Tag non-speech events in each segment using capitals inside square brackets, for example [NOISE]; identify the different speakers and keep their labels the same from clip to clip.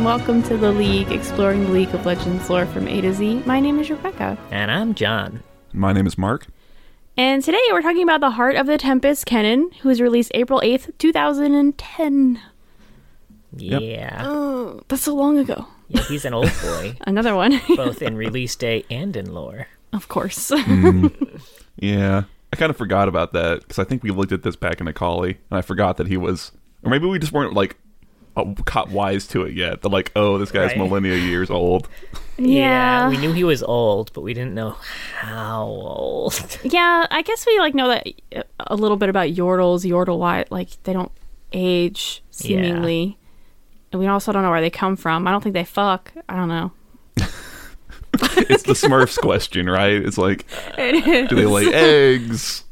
Speaker 1: nerds, and welcome to the League, exploring the League of Legends lore from A to Z. My name is Rebecca,
Speaker 2: And I'm John.
Speaker 3: My name is Mark.
Speaker 1: and today we're talking about the Heart of the Tempest Kennen, who was released April 8th, 2010.
Speaker 2: Yeah.
Speaker 1: Oh, that's so long ago.
Speaker 2: yeah. He's an old boy, [LAUGHS]
Speaker 1: Another one, [LAUGHS]
Speaker 2: both in release day and in lore.
Speaker 1: of course. [LAUGHS] Mm-hmm.
Speaker 3: Yeah, I kind of forgot about that because I think we looked at this back in Akali, and I forgot that he was, or maybe we just weren't like caught wise to it yet. That like, oh, this guy's
Speaker 2: Right.
Speaker 3: millennia years old.
Speaker 1: yeah.
Speaker 2: We knew he was old, but we didn't know how old. [LAUGHS]
Speaker 1: Yeah, I guess we like know that uh, a little bit about Yordles, Yordle why like they don't age seemingly. And we also don't know where they come from. I don't think they fuck. I don't know. [LAUGHS]
Speaker 3: it's the Smurfs question, right? It's like, [LAUGHS]
Speaker 1: It is.
Speaker 3: do they lay eggs?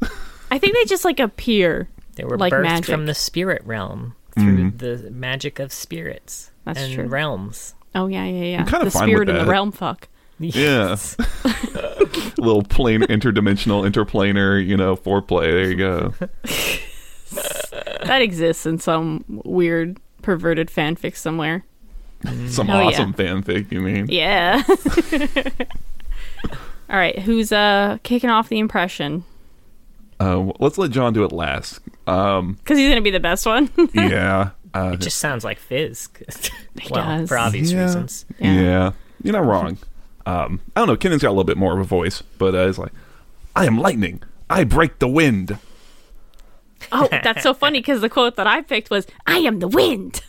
Speaker 1: I think they just like appear.
Speaker 2: They were
Speaker 1: Like
Speaker 2: birthed
Speaker 1: magic.
Speaker 2: from the spirit realm through the magic of spirits
Speaker 1: That's
Speaker 2: and
Speaker 1: true.
Speaker 2: realms.
Speaker 1: Oh yeah, yeah, yeah.
Speaker 3: kinda
Speaker 1: the
Speaker 3: fine with
Speaker 1: spirit in the realm fuck.
Speaker 3: Yeah. [LAUGHS] little plane interdimensional interplanar, you know, foreplay. There you go.
Speaker 1: That exists in some weird perverted fanfic somewhere. [LAUGHS]
Speaker 3: Some
Speaker 1: Oh, yeah.
Speaker 3: awesome fanfic. You mean?
Speaker 1: Yeah. [LAUGHS] All right, who's uh kicking off the impression?
Speaker 3: Uh, let's let John do it last. Um,
Speaker 1: Because he's gonna be the best one. [LAUGHS]
Speaker 3: yeah. Uh,
Speaker 2: It just sounds like Fizz. [LAUGHS] well,
Speaker 1: does.
Speaker 2: for obvious
Speaker 3: Yeah.
Speaker 2: reasons.
Speaker 1: Yeah.
Speaker 3: Yeah. You're not wrong. Um, I don't know. Kennen's got a little bit more of a voice, but uh, it's like, I am lightning. I break the wind.
Speaker 1: oh, [LAUGHS] that's so funny because the quote that I picked was, "I am the wind."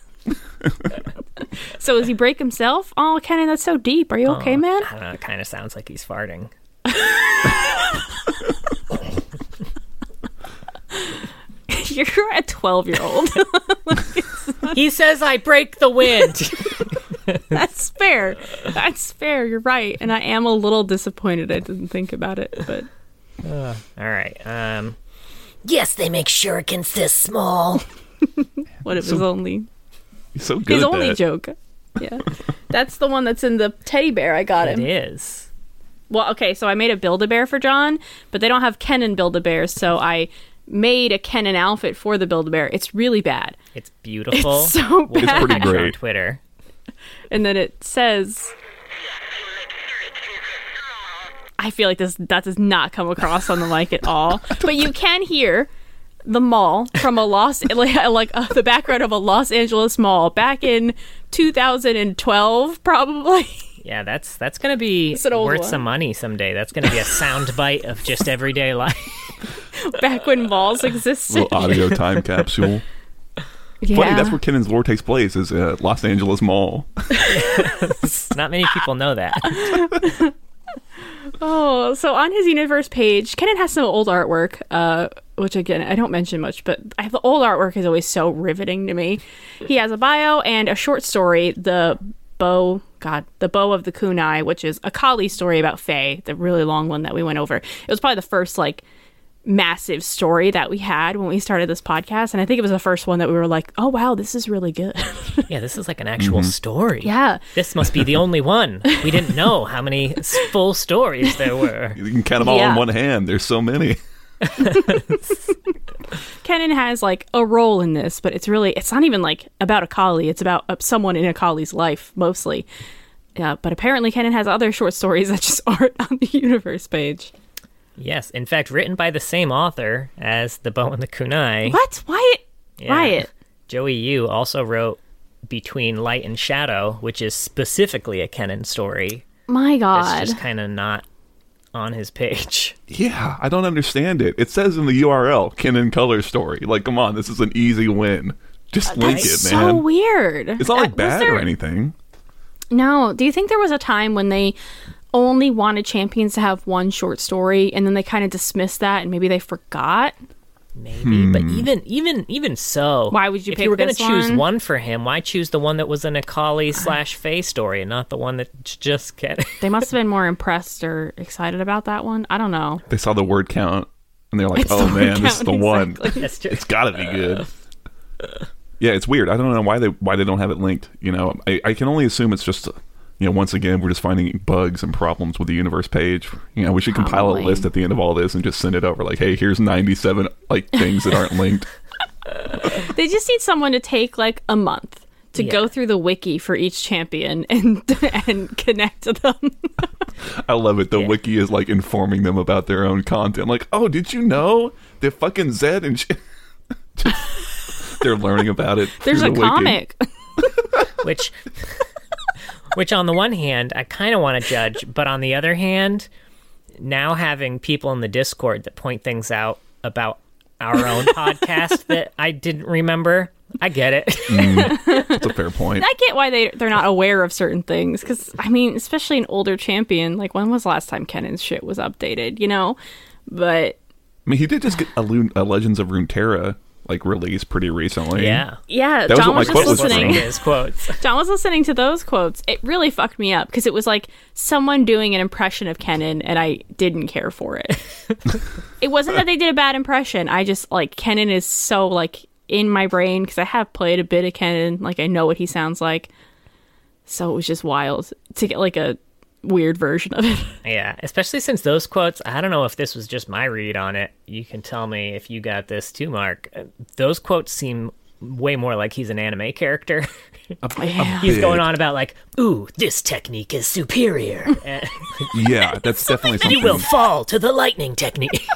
Speaker 1: so does he break himself? Oh, Kennen, that's so deep. Are you okay, man?
Speaker 2: I don't know. It kind of sounds like he's farting.
Speaker 1: You're a twelve-year-old. [LAUGHS]
Speaker 2: he says, I break the wind. [LAUGHS] [LAUGHS]
Speaker 1: that's fair. That's fair. You're right, and I am a little disappointed. I didn't think about it, but
Speaker 2: All right. Um, yes, they make shurikens this small.
Speaker 1: what it was only
Speaker 3: so good
Speaker 1: his only
Speaker 3: that.
Speaker 1: joke. Yeah, that's the one that's in the teddy bear. I got
Speaker 2: It
Speaker 1: him.
Speaker 2: is.
Speaker 1: Well, okay, so I made a build a bear for John, but they don't have Kennen build a bear, so I made a Kennen outfit for the build a bear. It's really bad,
Speaker 2: It's beautiful.
Speaker 1: It's so bad.
Speaker 3: pretty
Speaker 2: put it on. Twitter.
Speaker 1: and then it says. I feel like this that does not come across on the mic at all, [LAUGHS] but you can hear the mall from a Los [LAUGHS] like, like uh, the background of a Los Angeles mall back in 2012, probably.
Speaker 2: Yeah, that's that's gonna be
Speaker 1: It's
Speaker 2: worth
Speaker 1: one.
Speaker 2: some money someday. That's gonna be a sound bite of just everyday [LAUGHS] life. [LAUGHS]
Speaker 1: back when malls existed.
Speaker 3: Little audio time capsule.
Speaker 1: yeah.
Speaker 3: Funny, that's where Kennen's lore takes place, is at Los Angeles Mall. [LAUGHS]
Speaker 2: Not many people know that. [LAUGHS]
Speaker 1: Oh, so on his universe page, Kennen has some old artwork, uh, which again I don't mention much, but I the old artwork is always so riveting to me. He has a bio and a short story, the bow, God, the bow of the kunai, which is Akali story about Faye, the really long one that we went over. It was probably the first like massive story that we had when we started this podcast, and I think it was the first one that we were like, oh wow, this is really good. [LAUGHS]
Speaker 2: Yeah, this is like an actual story.
Speaker 1: yeah.
Speaker 2: This must be the only one. We didn't know how many [LAUGHS] full stories there were.
Speaker 3: You can count them all
Speaker 1: Yeah.
Speaker 3: in one hand. There's so many. [LAUGHS]
Speaker 1: Kennen has like a role in this, but it's really it's not even like about Akali. It's about uh, someone in Akali's life mostly. Yeah, but apparently Kennen has other short stories that just aren't on the universe page.
Speaker 2: Yes, in fact, written by the same author as The Bow and the Kunai.
Speaker 1: What? Wyatt?
Speaker 2: Yeah.
Speaker 1: Wyatt.
Speaker 2: Joey Yu also wrote Between Light and Shadow, which is specifically a Kennen story.
Speaker 1: My God.
Speaker 2: It's just kind of not on his page. [LAUGHS]
Speaker 3: Yeah, I don't understand it. It says in the URL, Kennen Color Story. Like, come on, this is an easy win. Just link
Speaker 1: Uh, That's
Speaker 3: it,
Speaker 1: so weird.
Speaker 3: It's not
Speaker 1: Uh,
Speaker 3: like
Speaker 1: was
Speaker 3: bad
Speaker 1: there-
Speaker 3: or anything.
Speaker 1: No. Do you think there was a time when they only wanted champions to have one short story and then they kind of dismissed that and maybe they forgot?
Speaker 2: Maybe, but hmm. even even even so,
Speaker 1: Why would you
Speaker 2: If
Speaker 1: pick
Speaker 2: you were gonna choose
Speaker 1: one?
Speaker 2: one for him, why choose the one that was an Akali [SIGHS] slash Faye story and not the one that just Kennen?
Speaker 1: They must have been more impressed or excited about that one. I don't know.
Speaker 3: They saw the word count and they're like,
Speaker 1: It's
Speaker 3: oh
Speaker 1: the
Speaker 3: man, this is the
Speaker 1: count,
Speaker 3: one. [LAUGHS]
Speaker 1: exactly.
Speaker 3: It's gotta be good. Uh. Yeah, it's weird. I don't know why they why they don't have it linked. You know, I, I can only assume it's just you know once again we're just finding bugs and problems with the universe page. You know, we should compile a list at the end of all this and just send it over. Like, hey, here's 97 like things that aren't linked. [LAUGHS]
Speaker 1: They just need someone to take like a month to
Speaker 2: Yeah.
Speaker 1: go through the wiki for each champion and [LAUGHS] and connect to them.
Speaker 3: I love it. The
Speaker 2: Yeah.
Speaker 3: wiki is like informing them about their own content. Like, oh, did you know that fucking Zed and shit? [LAUGHS] Just- they're learning about it.
Speaker 1: There's a
Speaker 3: the wiki.
Speaker 1: comic.
Speaker 2: which which on the one hand I kind of want to judge, but on the other hand, now having people in the Discord that point things out about our own [LAUGHS] podcast that I didn't remember, I get it. Mm.
Speaker 3: That's a fair point.
Speaker 1: I get why they they're not aware of certain things because I mean, especially an older champion. Like when was the last time Kennen's shit was updated? You know, but
Speaker 3: I mean, he did just get a, Lun- a Legends of Runeterra like released pretty recently.
Speaker 2: yeah.
Speaker 1: yeah,
Speaker 3: That was
Speaker 1: John
Speaker 3: what my
Speaker 1: was,
Speaker 3: quote
Speaker 1: just
Speaker 3: was from.
Speaker 1: listening.
Speaker 2: His quotes. [LAUGHS]
Speaker 1: John was listening to those quotes. It really fucked me up because it was like someone doing an impression of Kennen, and I didn't care for it. [LAUGHS] it wasn't that they did a bad impression. I just like Kennen is so like in my brain because I have played a bit of Kennen. Like I know what he sounds like. So it was just wild to get like a weird version of it. [LAUGHS]
Speaker 2: Yeah, especially since those quotes, I don't know if this was just my read on it. You can tell me if you got this too, Mark. Uh, Those quotes seem way more like he's an anime character. [LAUGHS]
Speaker 1: Yeah.
Speaker 2: he's
Speaker 3: Big.
Speaker 2: going on about like, "Ooh, this technique is superior. [LAUGHS]
Speaker 3: Yeah, that's [LAUGHS] definitely something.
Speaker 2: you will fall to the lightning technique."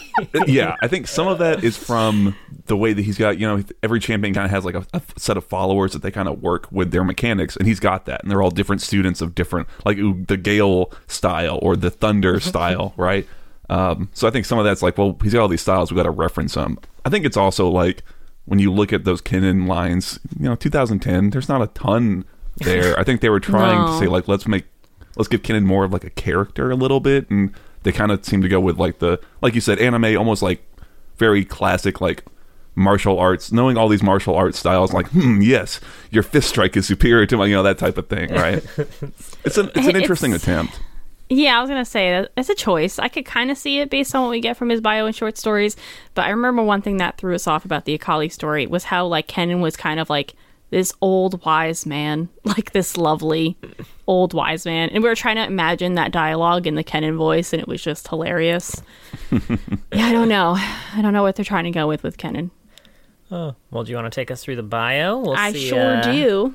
Speaker 3: yeah, I think some of that is from the way that he's got. You know, every champion kind of has like a, a set of followers that they kind of work with their mechanics, and he's got that, and they're all different students of different, like ooh, the Gale style or the Thunder style, right? Um, so I think some of that's like, well, he's got all these styles, we got to reference them. I think it's also like when you look at those Kennen lines, you know, 2010, there's not a ton there. I think they were trying
Speaker 1: No.
Speaker 3: to say [LAUGHS] like, let's make let's give Kennen more of like a character a little bit, and they kind of seem to go with like the like you said, anime, almost like very classic like martial arts. Knowing all these martial arts styles, like hmm, yes, your fist strike is superior to my, you know, that type of thing, right? [LAUGHS] it's an it's an interesting
Speaker 1: It's-
Speaker 3: attempt.
Speaker 1: Yeah, I was gonna say that it's a choice. I could kind of see it based on what we get from his bio and short stories, but I remember one thing that threw us off about the Akali story was how like Kennen was kind of like this old wise man, [LAUGHS] like this lovely old wise man, and we were trying to imagine that dialogue in the Kennen voice, and it was just hilarious. [LAUGHS] yeah, I don't know. I don't know what they're trying to go with with Kennen.
Speaker 2: oh, well, do you want to take us through the bio? We'll
Speaker 1: I
Speaker 2: see,
Speaker 1: sure
Speaker 2: uh,
Speaker 1: do.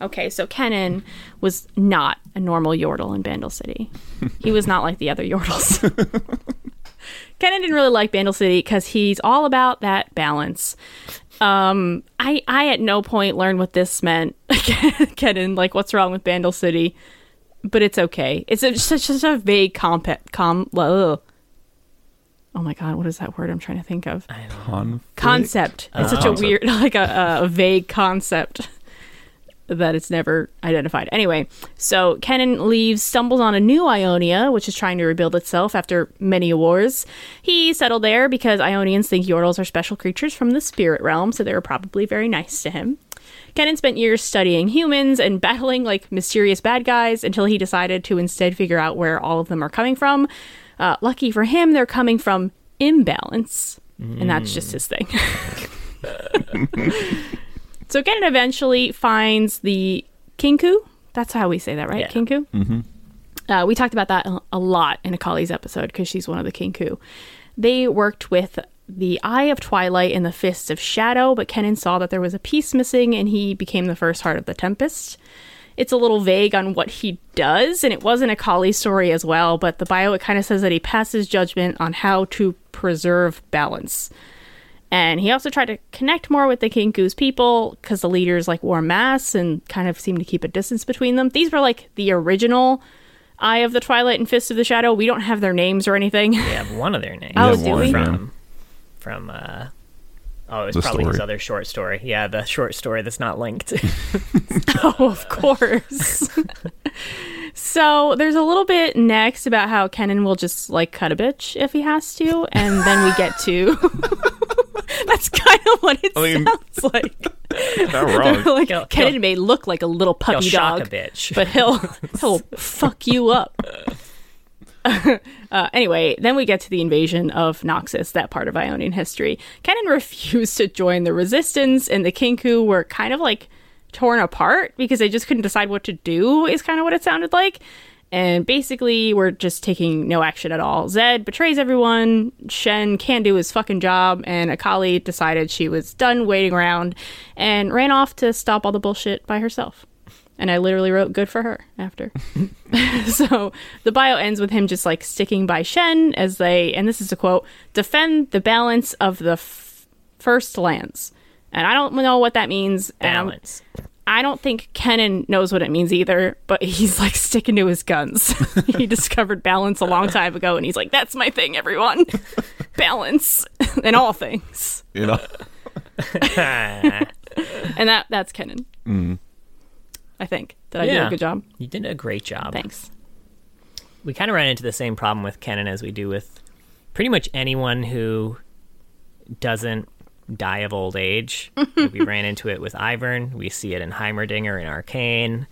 Speaker 1: Okay, so Kennen was not a normal Yordle in Bandle City. he was not like the other Yordles. [LAUGHS] [LAUGHS] Kennen didn't really like Bandle City because he's all about that balance. Um, I I at no point learned what this meant. [LAUGHS] Kennen. like what's wrong with Bandle City? But it's okay. It's a, such such a vague comp com. ugh. Oh my god, what is that word I'm trying to think of?
Speaker 3: Conflict?
Speaker 1: concept. It's such a weird, like a, a vague concept that it's never identified. Anyway, so Kennen leaves, stumbles on a new Ionia, which is trying to rebuild itself after many wars. He settled there because Ionians think Yordles are special creatures from the spirit realm, so they were probably very nice to him. Kennen spent years studying humans and battling like mysterious bad guys until he decided to instead figure out where all of them are coming from. Uh, lucky for him, they're coming from imbalance, and that's just his thing. [LAUGHS] [LAUGHS] so Kennen eventually finds the Kinkou. That's how we say that, right?
Speaker 2: Yeah.
Speaker 1: Kinkou. Mm-hmm. Uh, we talked about that a- a lot in Akali's episode because she's one of the Kinkou. They worked with the Eye of Twilight and the Fists of Shadow, but Kennen saw that there was a piece missing and he became the first Heart of the Tempest. It's a little vague on what he does, and it was an Akali story as well, but the bio it kind of says that he passes judgment on how to preserve balance. And he also tried to connect more with the Kinkou's people because the leaders like wore masks and kind of seemed to keep a distance between them. These were like the original Eye of the Twilight and Fist of the Shadow. We don't have their names or anything.
Speaker 2: We have one of their names. [LAUGHS]
Speaker 1: Oh,
Speaker 3: do we?
Speaker 2: From, from, uh, oh, it's
Speaker 3: The
Speaker 2: probably his other short story. Yeah, the short story that's not linked. [LAUGHS] [LAUGHS]
Speaker 1: oh, of course. so there's a little bit next about how Kennen will just like cut a bitch if he has to, and then we get to. [LAUGHS] That's kind of what it
Speaker 3: I mean-
Speaker 1: sounds [LAUGHS] like.
Speaker 3: Not wrong. [LAUGHS]
Speaker 1: like
Speaker 2: He'll-
Speaker 1: Kennen
Speaker 2: he'll-
Speaker 1: may look like a little
Speaker 2: He'll
Speaker 1: puppy
Speaker 2: shock
Speaker 1: dog,
Speaker 2: a bitch.
Speaker 1: but he'll he'll fuck you up. Uh, anyway, then we get to the invasion of Noxus, that part of Ionian history. Kennen refused to join the resistance, and the Kinkou were kind of like torn apart because they just couldn't decide what to do, is kind of what it sounded like. And basically, we're just taking no action at all. Zed betrays everyone. Shen can't do his fucking job. And Akali decided she was done waiting around and ran off to stop all the bullshit by herself. And I literally wrote good for her after. [LAUGHS] [LAUGHS] so the bio ends with him just like sticking by Shen as they, and this is a quote, defend the balance of the f- first lands. And I don't know what that means. and
Speaker 2: Balance.
Speaker 1: I don't think Kennen knows what it means either, but he's like sticking to his guns. [LAUGHS] he discovered balance a long time ago, and he's like, "That's my thing, everyone. [LAUGHS] balance [LAUGHS] in all things."
Speaker 3: You know,
Speaker 1: And that that's Kennen. Mm-hmm. I think did I do a good job?
Speaker 2: you did a great job.
Speaker 1: Thanks.
Speaker 2: we kind of ran into the same problem with Kennen as we do with pretty much anyone who doesn't die of old age. Like, [LAUGHS] we ran into it with Ivern. We see it in Heimerdinger and Arcane.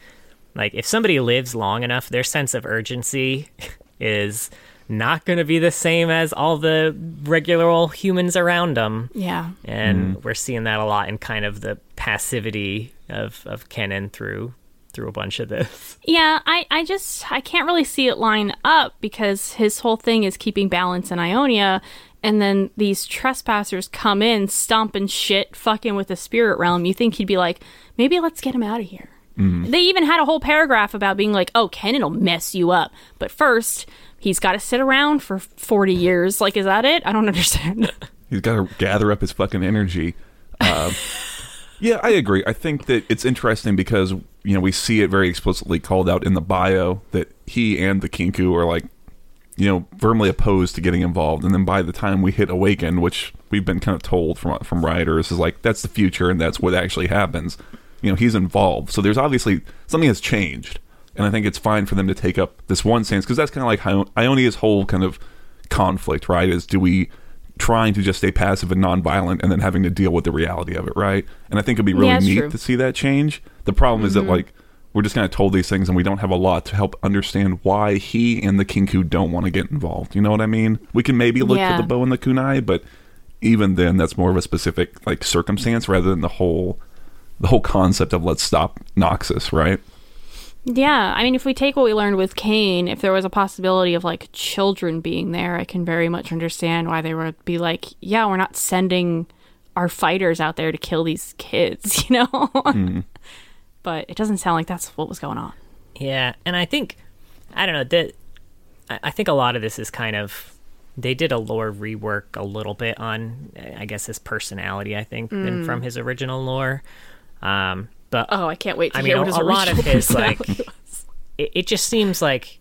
Speaker 2: Like, if somebody lives long enough, their sense of urgency [LAUGHS] is not going to be the same as all the regular old humans around them.
Speaker 1: Yeah.
Speaker 2: And mm-hmm. we're seeing that a lot in kind of the passivity of, of Kennen through through a bunch of this. [LAUGHS]
Speaker 1: Yeah, I, I just I can't really see it line up because his whole thing is keeping balance in Ionia, and then these trespassers come in stomping shit, fucking with the spirit realm. You think he'd be like, maybe let's get him out of here. They even had a whole paragraph about being like, oh, Kennen will mess you up, but first he's got to sit around for forty years. Like, is that it? I don't [LAUGHS] understand.
Speaker 3: he's got to gather up his fucking energy. Uh, [LAUGHS] yeah, I agree. I think that it's interesting because you know we see it very explicitly called out in the bio that he and the Kinkou are like, you know, firmly opposed to getting involved. And then by the time we hit Awaken, which we've been kind of told from from writers is like that's the future and that's what actually happens. You know, he's involved. So there's obviously something has changed, and I think it's fine for them to take up this one stance because that's kind of like Ion- Ionia's whole kind of conflict, right? Is do we trying to just stay passive and non-violent and then having to deal with the reality of it, right? And I think it'd be really
Speaker 1: Yeah,
Speaker 3: neat
Speaker 1: true.
Speaker 3: to see that change. The problem is that mm-hmm. like we're just kind of told these things and we don't have a lot to help understand why he and the Kinkou don't want to get involved. You know what I mean? We can maybe look
Speaker 1: Yeah.
Speaker 3: the bow and the kunai, but even then that's more of a specific like circumstance rather than the whole the whole concept of let's stop Noxus, right?
Speaker 1: Yeah, I mean, if we take what we learned with Kayn, if there was a possibility of like children being there, I can very much understand why they would be like, yeah, we're not sending our fighters out there to kill these kids, [LAUGHS] you know? Mm-hmm. But it doesn't sound like that's what was going on.
Speaker 2: Yeah, and I think I don't know that I I think a lot of this is kind of they did a lore rework a little bit on I guess his personality I think than from his original lore. Um, but
Speaker 1: Oh, I can't wait to
Speaker 2: I
Speaker 1: hear
Speaker 2: mean,
Speaker 1: what
Speaker 2: a, a lot of his [LAUGHS] like it, it just seems like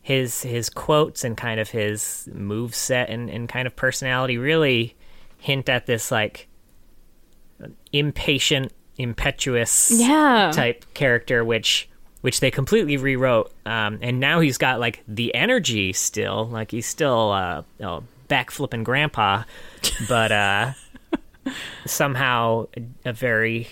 Speaker 2: his his quotes and kind of his move set and, and kind of personality really hint at this like impatient, impetuous
Speaker 1: Yeah.
Speaker 2: type character, which which they completely rewrote. Um, and now he's got like the energy still, like he's still uh, oh, backflipping grandpa, but uh, [LAUGHS] somehow a, a very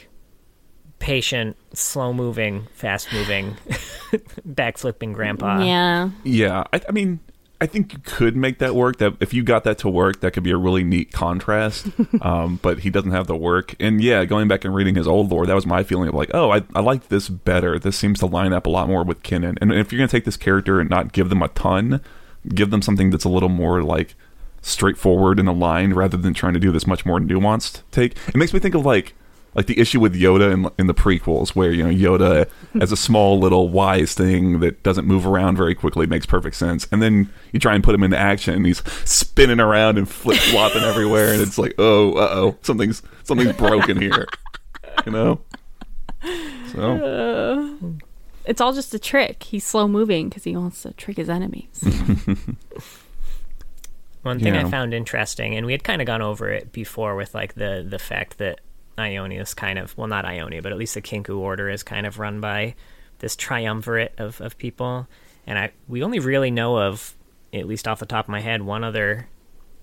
Speaker 2: patient, slow moving, fast moving, [LAUGHS] backflipping grandpa.
Speaker 1: Yeah.
Speaker 3: Yeah, I, I mean, I think you could make that work. That if you got that to work, that could be a really neat contrast. [LAUGHS] um, but he doesn't have the work. And yeah, going back and reading his old lore, that was my feeling of like, oh, I, I like this better. This seems to line up a lot more with Kennen. And if you're gonna take this character and not give them a ton, give them something that's a little more like straightforward and aligned rather than trying to do this much more nuanced take. It makes me think of like like the issue with Yoda in, in the prequels, where you know Yoda [LAUGHS] as a small little wise thing that doesn't move around very quickly makes perfect sense, and then you try and put him into action, and he's spinning around and flip flopping [LAUGHS] everywhere, and it's like, oh, uh oh, something's something's broken here, you know. So
Speaker 1: It's all just a trick. He's slow moving because he wants to trick his enemies. [LAUGHS]
Speaker 2: One thing
Speaker 3: Yeah.
Speaker 2: I found interesting, and we had kind of gone over it before with like the the fact that Ionia is kind of well, not Ionia, but at least the Kinkou Order is kind of run by this triumvirate of, of people, and I we only really know of at least off the top of my head one other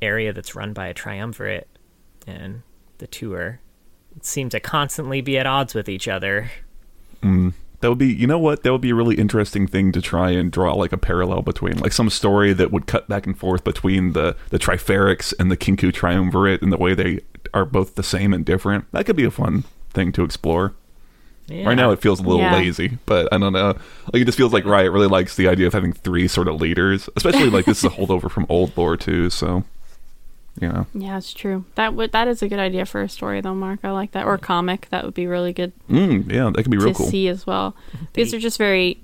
Speaker 2: area that's run by a triumvirate, and the two are seem to constantly be at odds with each other. Mm.
Speaker 3: that would be, you know what, that would be a really interesting thing to try and draw like a parallel between, like some story that would cut back and forth between the the Trifarix and the Kinkou Triumvirate and the way they are both the same and different. That could be a fun thing to explore.
Speaker 2: Yeah.
Speaker 3: Right now, it feels a little
Speaker 1: Yeah.
Speaker 3: lazy, but I don't know. Like it just feels like Riot really likes the idea of having three sort of leaders, especially like this is a [LAUGHS] holdover from old lore too. So, you know,
Speaker 1: Yeah, it's true. That would that is a good idea for a story though, Mark. I like that. Or a comic. That would be really good
Speaker 3: mm, yeah, that could be real
Speaker 1: to
Speaker 3: cool.
Speaker 1: see as well. These are just very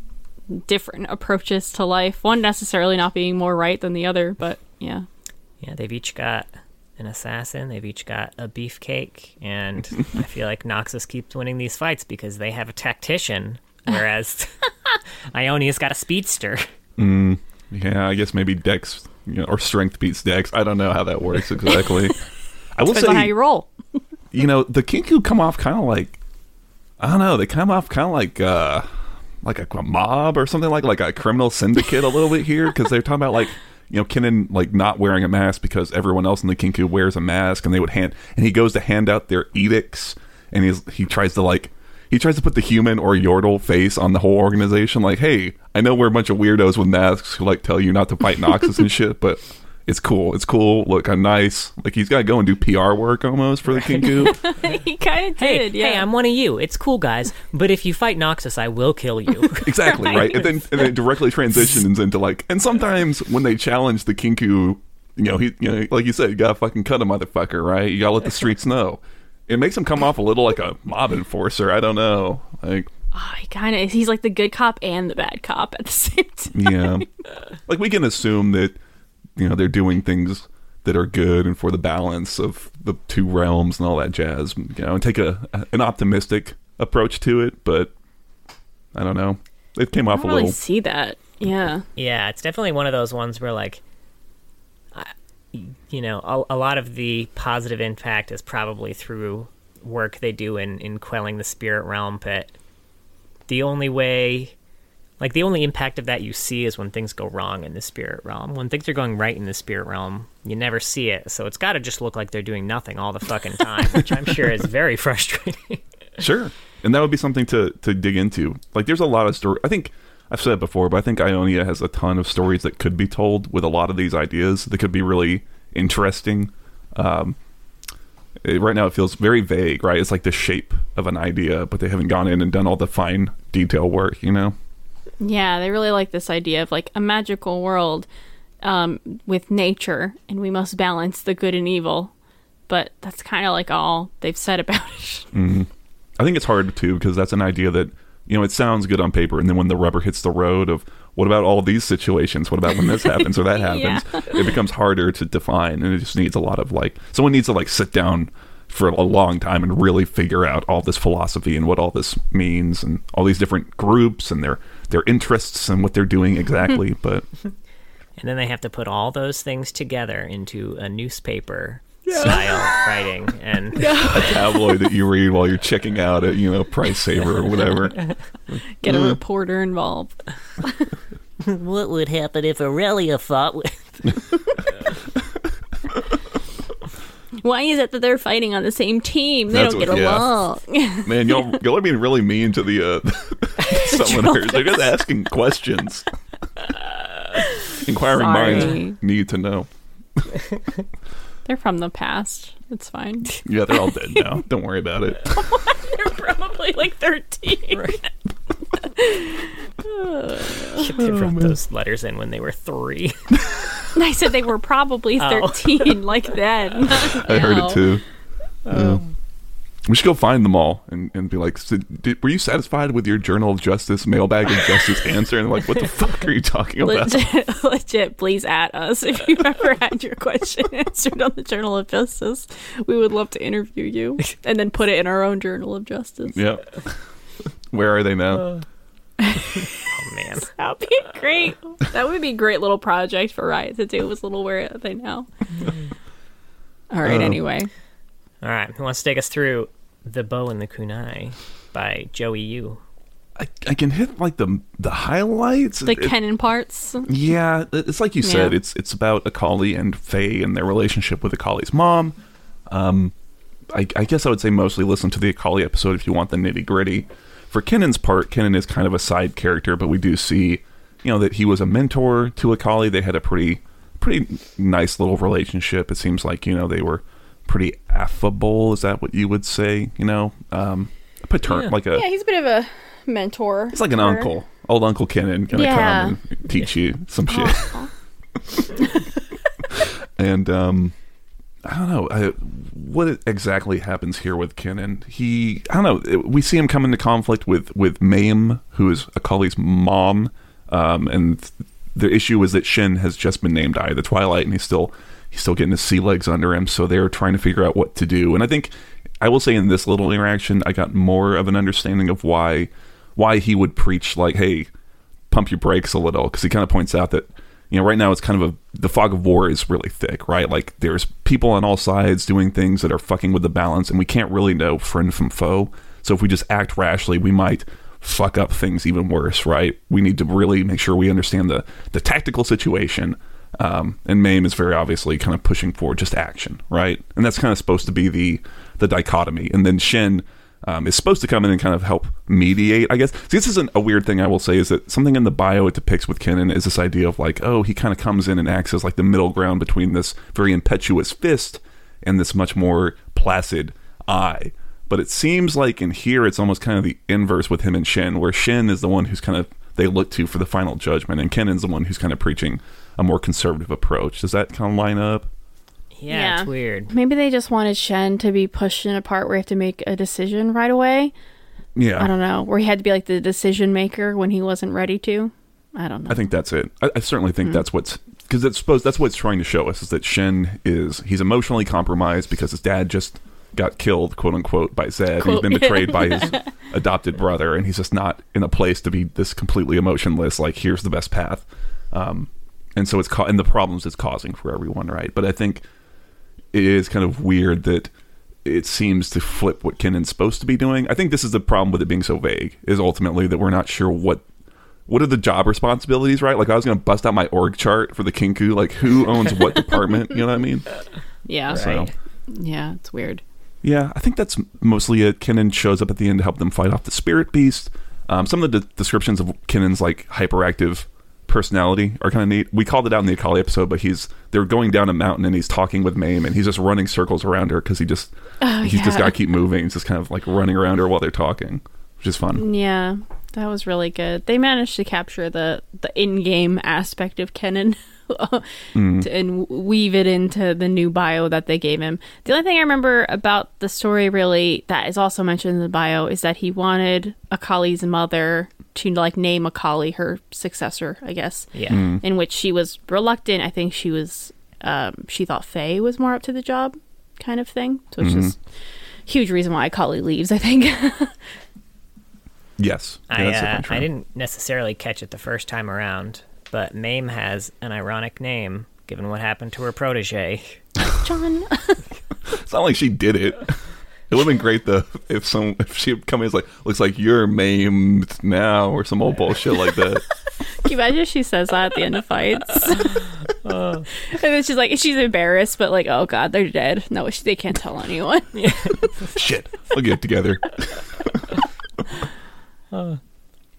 Speaker 1: different approaches to life. One necessarily not being more right than the other, but yeah.
Speaker 2: Yeah, they've each got an assassin. They've each got a beefcake, and I feel like Noxus keeps winning these fights because they have a tactician, [LAUGHS] whereas [LAUGHS] Ionia's got a speedster.
Speaker 3: Yeah, I guess maybe Dex you know, or Strength beats Dex. I don't know how that works exactly. [LAUGHS] I will
Speaker 1: Depends on how you roll.
Speaker 3: you know, the Kinkou come off kind of like I don't know. They come off kind of like uh like a, a mob or something like like a criminal syndicate a little bit here because they're talking about like you know Kennen like not wearing a mask because everyone else in the Kinkou wears a mask and they would hand and he goes to hand out their edicts and he's he tries to like he tries to put the human or Yordle face on the whole organization. Like hey I know we're a bunch of weirdos with masks who like tell you not to fight Noxus and [LAUGHS] shit but it's cool it's cool look I'm nice like he's got to go and do PR work almost for the Kinkou [LAUGHS]
Speaker 1: he kind of
Speaker 2: Hey,
Speaker 1: did. Yeah.
Speaker 2: hey, I'm one of you. It's cool, guys. But if you fight Noxus, I will kill you. [LAUGHS] [LAUGHS]
Speaker 3: exactly right and then and it directly transitions into like and sometimes when they challenge the kinkou you know he you know like you said you gotta fucking cut a motherfucker right you gotta let the streets know it makes him come off a little like a mob enforcer i don't know like
Speaker 1: Oh, he kind of he's like the good cop and the bad cop at the same time.
Speaker 3: yeah like we can assume that you know they're doing things that are good and for the balance of the two realms and all that jazz you know and take a an optimistic approach to it but i don't know it came
Speaker 1: I
Speaker 3: off a
Speaker 1: don't really
Speaker 3: little
Speaker 1: see that. Yeah.
Speaker 2: Yeah, it's definitely one of those ones where, like, you know, a, a lot of the positive impact is probably through work they do in, in quelling the spirit realm, but the only way, like, the only impact of that you see is when things go wrong in the spirit realm. When things are going right in the spirit realm, you never see it, so it's got to just look like they're doing nothing all the fucking time, [LAUGHS] which I'm sure is very [LAUGHS] frustrating.
Speaker 3: Sure. And that would be something to to dig into. Like there's a lot of story I think I've said it before, but I think Ionia has a ton of stories that could be told with a lot of these ideas that could be really interesting. Um it- right now it feels very vague, right? It's like the shape of an idea, but they haven't gone in and done all the fine detail work, you know?
Speaker 1: Yeah, they really like this idea of like a magical world um, with nature, and we must balance the good and evil. But that's kind of like all they've said about it. [LAUGHS]
Speaker 3: I think it's hard too because that's an idea that you know it sounds good on paper, and then when the rubber hits the road of what about all these situations? What about when this [LAUGHS] happens or that happens? It becomes harder to define, and it just needs a lot of like someone needs to like sit down for a long time and really figure out all this philosophy and what all this means and all these different groups and their their interests and what they're doing exactly. [LAUGHS] but
Speaker 2: And then they have to put all those things together into a newspaper style [LAUGHS] writing. And [LAUGHS]
Speaker 3: a tabloid that you read while you're checking out at you know Price Saver or whatever.
Speaker 1: Get a mm. reporter involved.
Speaker 2: what would happen if Aurelia fought with.
Speaker 1: Why is it that they're fighting on the same team? They
Speaker 3: That's
Speaker 1: don't get
Speaker 3: yeah.
Speaker 1: along. [LAUGHS]
Speaker 3: Man, y'all y'all are being really mean to the uh, [LAUGHS] summoners. They're just asking questions. Inquiring
Speaker 1: Sorry.
Speaker 3: minds need to know. [LAUGHS]
Speaker 1: they're from the past. It's fine.
Speaker 3: Yeah, they're all dead now. Don't worry about it.
Speaker 1: they're probably like 13.
Speaker 2: They oh, wrote those letters in when they were three. [LAUGHS]
Speaker 1: I said they were probably
Speaker 2: Oh.
Speaker 1: 13 like then. [LAUGHS]
Speaker 3: I heard it too. Oh. Yeah. We should go find them all and, and be like, "So did, were you satisfied with your Journal of Justice mailbag of justice answer? And like, what the fuck are you talking about?
Speaker 1: legit, [LAUGHS] legit, please at us if you ever had your question answered on the Journal of Justice. We would love to interview you and then put it in our own Journal of Justice.
Speaker 3: Yeah. Where are they now?
Speaker 2: Oh, man. [LAUGHS]
Speaker 1: That would be great. That would be a great little project for Riot to do. Was little where are they now? [LAUGHS] All right.
Speaker 3: Um,
Speaker 1: anyway,
Speaker 2: All right. Who wants to take us through The Bow and the Kunai by Joey Yu?
Speaker 3: I, I can hit like the the highlights.
Speaker 1: the
Speaker 3: It-
Speaker 1: Kennen parts.
Speaker 3: Yeah, it's like you said. It's it's about Akali and Faye and their relationship with Akali's mom. Um, I, I guess I would say mostly listen to the Akali episode if you want the nitty gritty. For Kennen's part, Kennen is kind of a side character, but we do see, you know, that he was a mentor to Akali. They had a pretty pretty nice little relationship. It seems like you know they were pretty affable. Is that what you would say? You know, um, patern,
Speaker 2: Yeah.
Speaker 3: like a
Speaker 1: Yeah, he's a bit of a mentor.
Speaker 3: He's like an
Speaker 1: for-
Speaker 3: uncle, old Uncle Kennen, gonna
Speaker 1: Yeah.
Speaker 3: come and teach you some shit. [LAUGHS] and um, I don't know I, what exactly happens here with Kennen. He, I don't know. We see him come into conflict with with Mayym, who is Akali's mom, um, and the issue is that Shen has just been named Eye of the Twilight, and he's still he's still getting his sea legs under him. So they're trying to figure out what to do. And I think I will say in this little interaction, I got more of an understanding of why why he would preach like, "Hey, pump your brakes a little," because he kind of points out that you know right now it's kind of a the fog of war is really thick, right? Like there's people on all sides doing things that are fucking with the balance, and we can't really know friend from foe. So if we just act rashly, we might fuck up things even worse, right? We need to really make sure we understand the the tactical situation. Um, and Mayym is very obviously kind of pushing for just action, right? And that's kind of supposed to be the the dichotomy. And then Shen um, is supposed to come in and kind of help mediate, I guess. See, this isn't a weird thing I will say is that something in the bio it depicts with Kennen is this idea of like, oh, he kind of comes in and acts as like the middle ground between this very impetuous fist and this much more placid eye. But it seems like in here it's almost kind of the inverse with him and Shen, where Shen is the one who's kind of they look to for the final judgment, and Kennen's the one who's kind of preaching a more conservative approach. Does that kind of line up?
Speaker 2: Yeah,
Speaker 1: Yeah.
Speaker 2: it's weird.
Speaker 1: Maybe they just wanted Shen to be pushed in a part where you have to make a decision right away.
Speaker 3: Yeah,
Speaker 1: I don't know. Where he had to be like the decision maker when he wasn't ready to. I don't know.
Speaker 3: I think that's it. I, I certainly think that's what's because it's supposed that's what it's trying to show us is that Shen is he's emotionally compromised because his dad just got killed, quote unquote, by Zed. He's been betrayed by his [LAUGHS] adopted brother, and he's just not in a place to be this completely emotionless. Like here's the best path, um, and so it's ca- and the problems it's causing for everyone, right? But I think it is kind of weird that it seems to flip what Kennen's supposed to be doing. I think this is the problem with it being so vague. Is ultimately that we're not sure what what are the job responsibilities, right? Like I was going to bust out my org chart for the Kinkou, like who owns what [LAUGHS] department, you know what I mean?
Speaker 1: yeah.
Speaker 3: So
Speaker 2: Right.
Speaker 1: Yeah, it's weird.
Speaker 3: yeah, I think that's mostly it. Kennen shows up at the end to help them fight off the spirit beast. Um, some of the de- descriptions of Kennen's like hyperactive personality are kind of neat. We called it out in the Akali episode, but he's they're going down a mountain and he's talking with Mayym and he's just running circles around her because he just
Speaker 1: Oh,
Speaker 3: he's just got to keep moving. He's just kind of like running around her while they're talking, which is fun.
Speaker 1: Yeah, that was really good. They managed to capture the the in-game aspect of Kennen [LAUGHS]
Speaker 3: Mm.
Speaker 1: to, and weave it into the new bio that they gave him. The only thing I remember about the story really that is also mentioned in the bio is that he wanted Akali's mother to like name Akali her successor, I guess.
Speaker 2: Yeah.
Speaker 3: Mm.
Speaker 1: In which she was reluctant. I think she was um she thought Faye was more up to the job kind of thing. So it's just huge reason why Akali leaves, I think. [LAUGHS]
Speaker 3: Yes, Yeah,
Speaker 2: I, uh. I didn't necessarily catch it the first time around, but Mayym has an ironic name given what happened to her protege.
Speaker 1: John [LAUGHS]
Speaker 3: It's not like she did it. [LAUGHS] It would have been great though if some if she had come in and was like, looks like you're maimed now or some old bullshit like that. [LAUGHS]
Speaker 1: Can you imagine if she says that at the end of fights? [LAUGHS] Uh. and then she's like, she's embarrassed, but like, oh god, they're dead. No, she, they can't tell anyone. [LAUGHS]
Speaker 3: Shit, we'll get it together.
Speaker 2: Uh,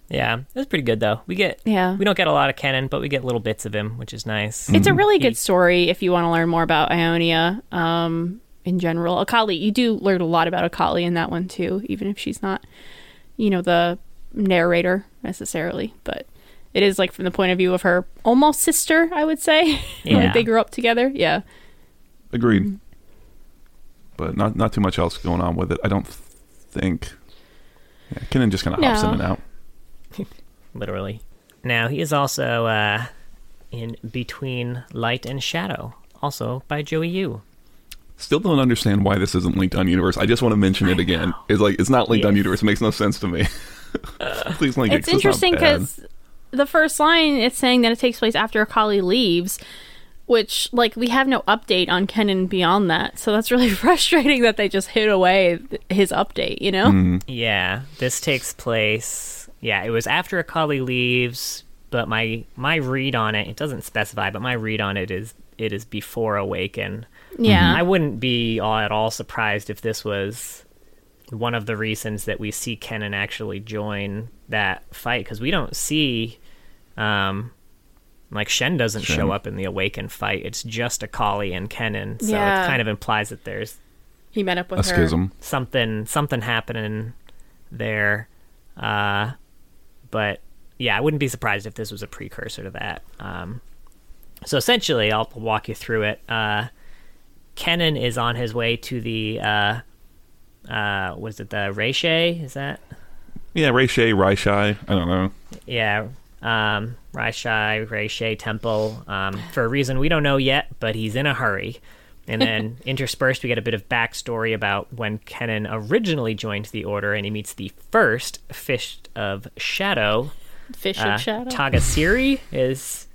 Speaker 2: yeah, it was pretty good though. We get
Speaker 1: Yeah.
Speaker 2: we don't get a lot of Kennen, but we get little bits of him, which is nice.
Speaker 1: It's a mm-hmm.
Speaker 2: really
Speaker 1: good story if you want to learn more about Ionia um, in general. Akali, you do learn a lot about Akali in that one too, even if she's not, you know, the narrator necessarily. But it is like from the point of view of her almost sister, I would say. [LAUGHS]
Speaker 2: Yeah.
Speaker 1: like they grew up together. Yeah.
Speaker 3: Agreed. But not not too much else going on with it. I don't think. Yeah, Kennen just kind of hops in and out. [LAUGHS]
Speaker 2: literally. Now he is also uh, in Between Light and Shadow, also by Joey Yu.
Speaker 3: Still don't understand why this isn't linked on universe. I just want to mention it again. It's like it's not linked on universe. It makes no sense to me. [LAUGHS] Please link it.
Speaker 1: it's
Speaker 3: 'cause not
Speaker 1: interesting because the first line it's saying that it takes place after Akali leaves, which like we have no update on Kennen beyond that. So that's really [LAUGHS] frustrating that they just hid away th- his update. You know?
Speaker 3: Mm-hmm.
Speaker 2: Yeah, this takes place. Yeah, it was after Akali leaves, but my my read on it it doesn't specify, but my read on it is it is before Awaken.
Speaker 1: Yeah.
Speaker 2: I wouldn't be all, at all surprised if this was one of the reasons that we see Kennen actually join that fight because we don't see, um, like Shen doesn't
Speaker 3: Shen.
Speaker 2: show up in the awakened fight. It's just Akali and Kennen, so
Speaker 1: Yeah.
Speaker 2: it kind of implies that there's
Speaker 1: He met up with
Speaker 3: a
Speaker 1: her.
Speaker 3: schism.
Speaker 2: something something happening there. Uh, but yeah, I wouldn't be surprised if this was a precursor to that. Um, so essentially, I'll walk you through it. Uh, Kennen is on his way to the uh, uh, was it the Reishe? Is that
Speaker 3: Yeah, Ray Shay, Rai Shai. I don't know.
Speaker 2: yeah? Um, Raishai Reishe Temple um, for a reason we don't know yet, but he's in a hurry. And [LAUGHS] then interspersed, we get a bit of backstory about when Kennen originally joined the Order, and he meets the first Fish of Shadow,
Speaker 1: Fish
Speaker 2: uh,
Speaker 1: of Shadow.
Speaker 2: Tagasiri is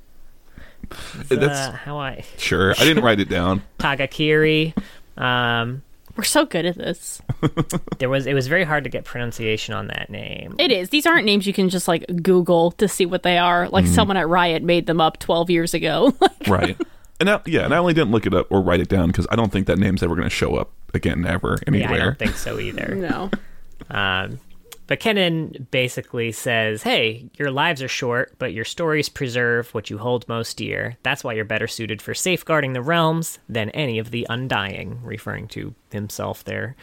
Speaker 3: That's
Speaker 2: uh, how I
Speaker 3: sure. I didn't write it down. [LAUGHS]
Speaker 2: Tagakiri. Um,
Speaker 1: We're so good at this. [LAUGHS]
Speaker 2: there was it was very hard to get pronunciation on that name.
Speaker 1: It is. These aren't names you can just like Google to see what they are. Like
Speaker 2: Mm-hmm.
Speaker 1: someone at Riot made them up 12 years ago. [LAUGHS]
Speaker 3: Right. And I, yeah, and I only didn't look it up or write it down because I don't think that name's ever going to show up again, ever
Speaker 2: yeah, I don't think so either.
Speaker 1: no.
Speaker 2: Um, but Kennen basically says, "Hey, your lives are short, but your stories preserve what you hold most dear. That's why you're better suited for safeguarding the realms than any of the undying." Referring to himself there.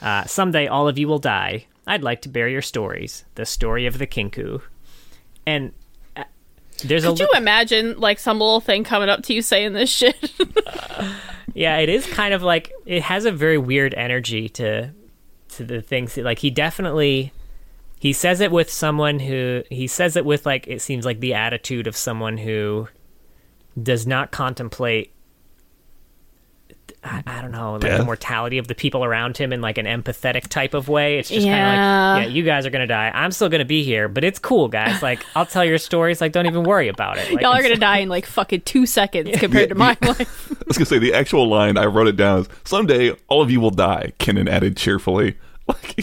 Speaker 2: Uh, Someday, all of you will die. I'd like to bear your stories. The story of the Kinkou. And uh, there's a
Speaker 1: Could you imagine like some little thing coming up to you saying this shit? [LAUGHS]
Speaker 2: Yeah, it is kind of like it has a very weird energy to to the things like he definitely he says it with someone who he says it with like it seems like the attitude of someone who does not contemplate I, I don't know like the mortality of the people around him in like an empathetic type of way. It's just
Speaker 1: Yeah.
Speaker 2: kind of like yeah, you guys are gonna die. I'm still gonna be here, but it's cool, guys. Like [LAUGHS] I'll tell your stories. Like don't even worry about it. Like,
Speaker 1: Y'all are gonna die in like fucking two seconds compared to my life. [LAUGHS]
Speaker 3: I was going to say the actual line, I wrote it down, is Someday, all of you will die, Kennen added cheerfully. [LAUGHS] Like,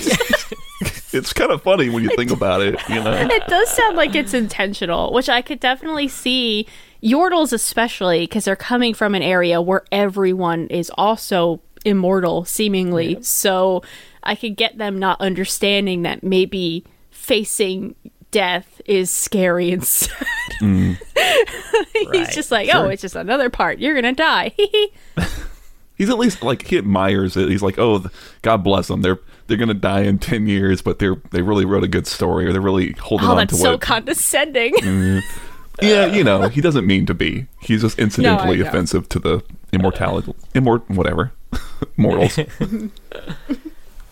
Speaker 3: [LAUGHS] it's, kind of funny when you think about it, you know?
Speaker 1: It does sound like it's intentional, which I could definitely see. Yordles, especially, because they're coming from an area where everyone is also immortal, seemingly. So I could get them not understanding that maybe facing death is scary [LAUGHS] and sad. Mm. [LAUGHS] He's
Speaker 2: Right.
Speaker 1: just like, oh,
Speaker 3: Sure.
Speaker 1: it's just another part. You're gonna die.
Speaker 3: He's at least like he admires it. He's like, "Oh, God bless them. They're they're gonna die in ten years, but they're they really wrote a good story, or they're really holding
Speaker 1: oh,
Speaker 3: on to
Speaker 1: so
Speaker 3: what."
Speaker 1: So condescending. [LAUGHS]
Speaker 3: yeah, you know, he doesn't mean to be. He's just incidentally
Speaker 1: know.
Speaker 3: offensive to the immortality, immort, whatever, [LAUGHS] mortals. [LAUGHS]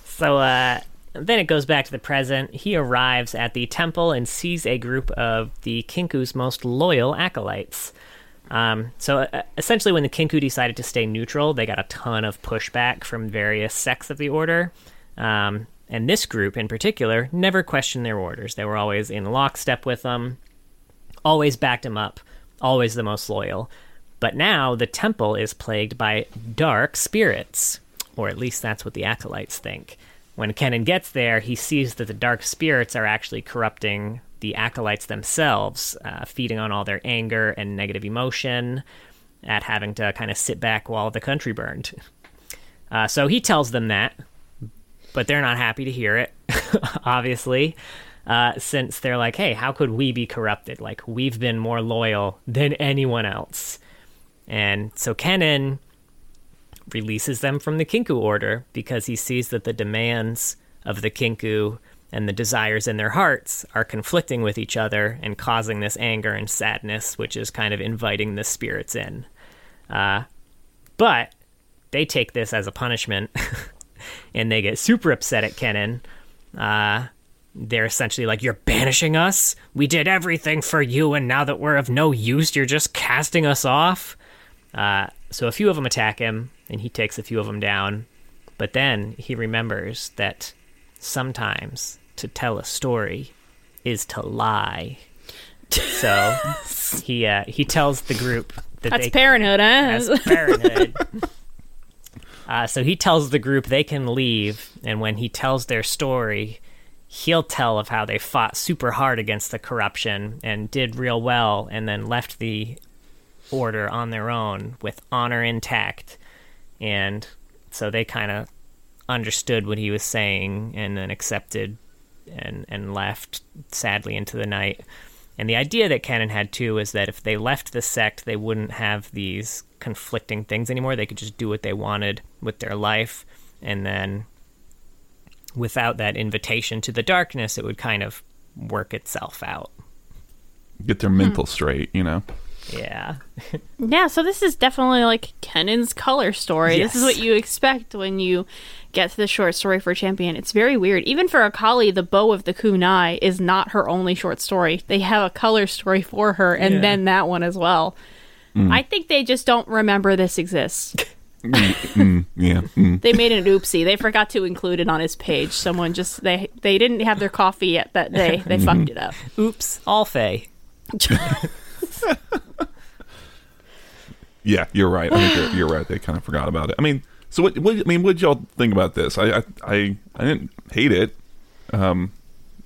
Speaker 2: So uh, then it goes back to the present. He arrives at the temple and sees a group of the Kinkou's most loyal acolytes. Um, so uh, essentially, when the Kinkou decided to stay neutral, they got a ton of pushback from various sects of the order. Um, and this group in particular never questioned their orders. They were always in lockstep with them, always backed them up, always the most loyal. But now the temple is plagued by dark spirits, or at least that's what the acolytes think. When Kennen gets there, he sees that the dark spirits are actually corrupting the acolytes themselves, uh, feeding on all their anger and negative emotion at having to kind of sit back while the country burned. Uh, so he tells them that, but they're not happy to hear it, [LAUGHS] obviously, uh, since they're like, hey, how could we be corrupted? Like, we've been more loyal than anyone else. And so Kennen releases them from the Kinkou order because he sees that the demands of the Kinkou and the desires in their hearts are conflicting with each other and causing this anger and sadness, which is kind of inviting the spirits in. Uh, but they take this as a punishment [LAUGHS] and they get super upset at Kennen. Uh, they're essentially like, You're banishing us? We did everything for you, and now that we're of no use, you're just casting us off? Uh, so a few of them attack him, and he takes a few of them down. But then he remembers that sometimes to tell a story is to lie. So [LAUGHS] he uh, he tells the group that
Speaker 1: That's
Speaker 2: they
Speaker 1: parenthood, huh?
Speaker 2: that's parenthood. [LAUGHS] Uh, so he tells the group they can leave, and when he tells their story, he'll tell of how they fought super hard against the corruption and did real well, and then left the order on their own with honor intact. And so they kind of understood what he was saying and then accepted and, and left sadly into the night. And the idea that Kennen had too is that if they left the sect, they wouldn't have these conflicting things anymore. They could just do what they wanted with their life, and then without that invitation to the darkness, it would kind of work itself out.
Speaker 3: Get their mental hmm. straight, you know.
Speaker 2: Yeah. [LAUGHS]
Speaker 1: Yeah, so this is definitely like Kennen's color story. This is what you expect when you get to the short story for Champion. It's very weird. Even for Akali, the bow of the kunai is not her only short story. They have a color story for her and
Speaker 2: Yeah.
Speaker 1: then that one as well. I think they just don't remember this exists. [LAUGHS]
Speaker 3: Mm, yeah. Mm.
Speaker 1: They made an oopsie. They forgot to include it on his page. Someone just they they didn't have their coffee yet that day. [LAUGHS] They fucked it up. [LAUGHS]
Speaker 2: Oops. All Faye.
Speaker 3: Yeah, you're right. I think you're, you're right. They kind of forgot about it. I mean, so what? what I mean, what y'all think about this? I, I, I, I didn't hate it. Um,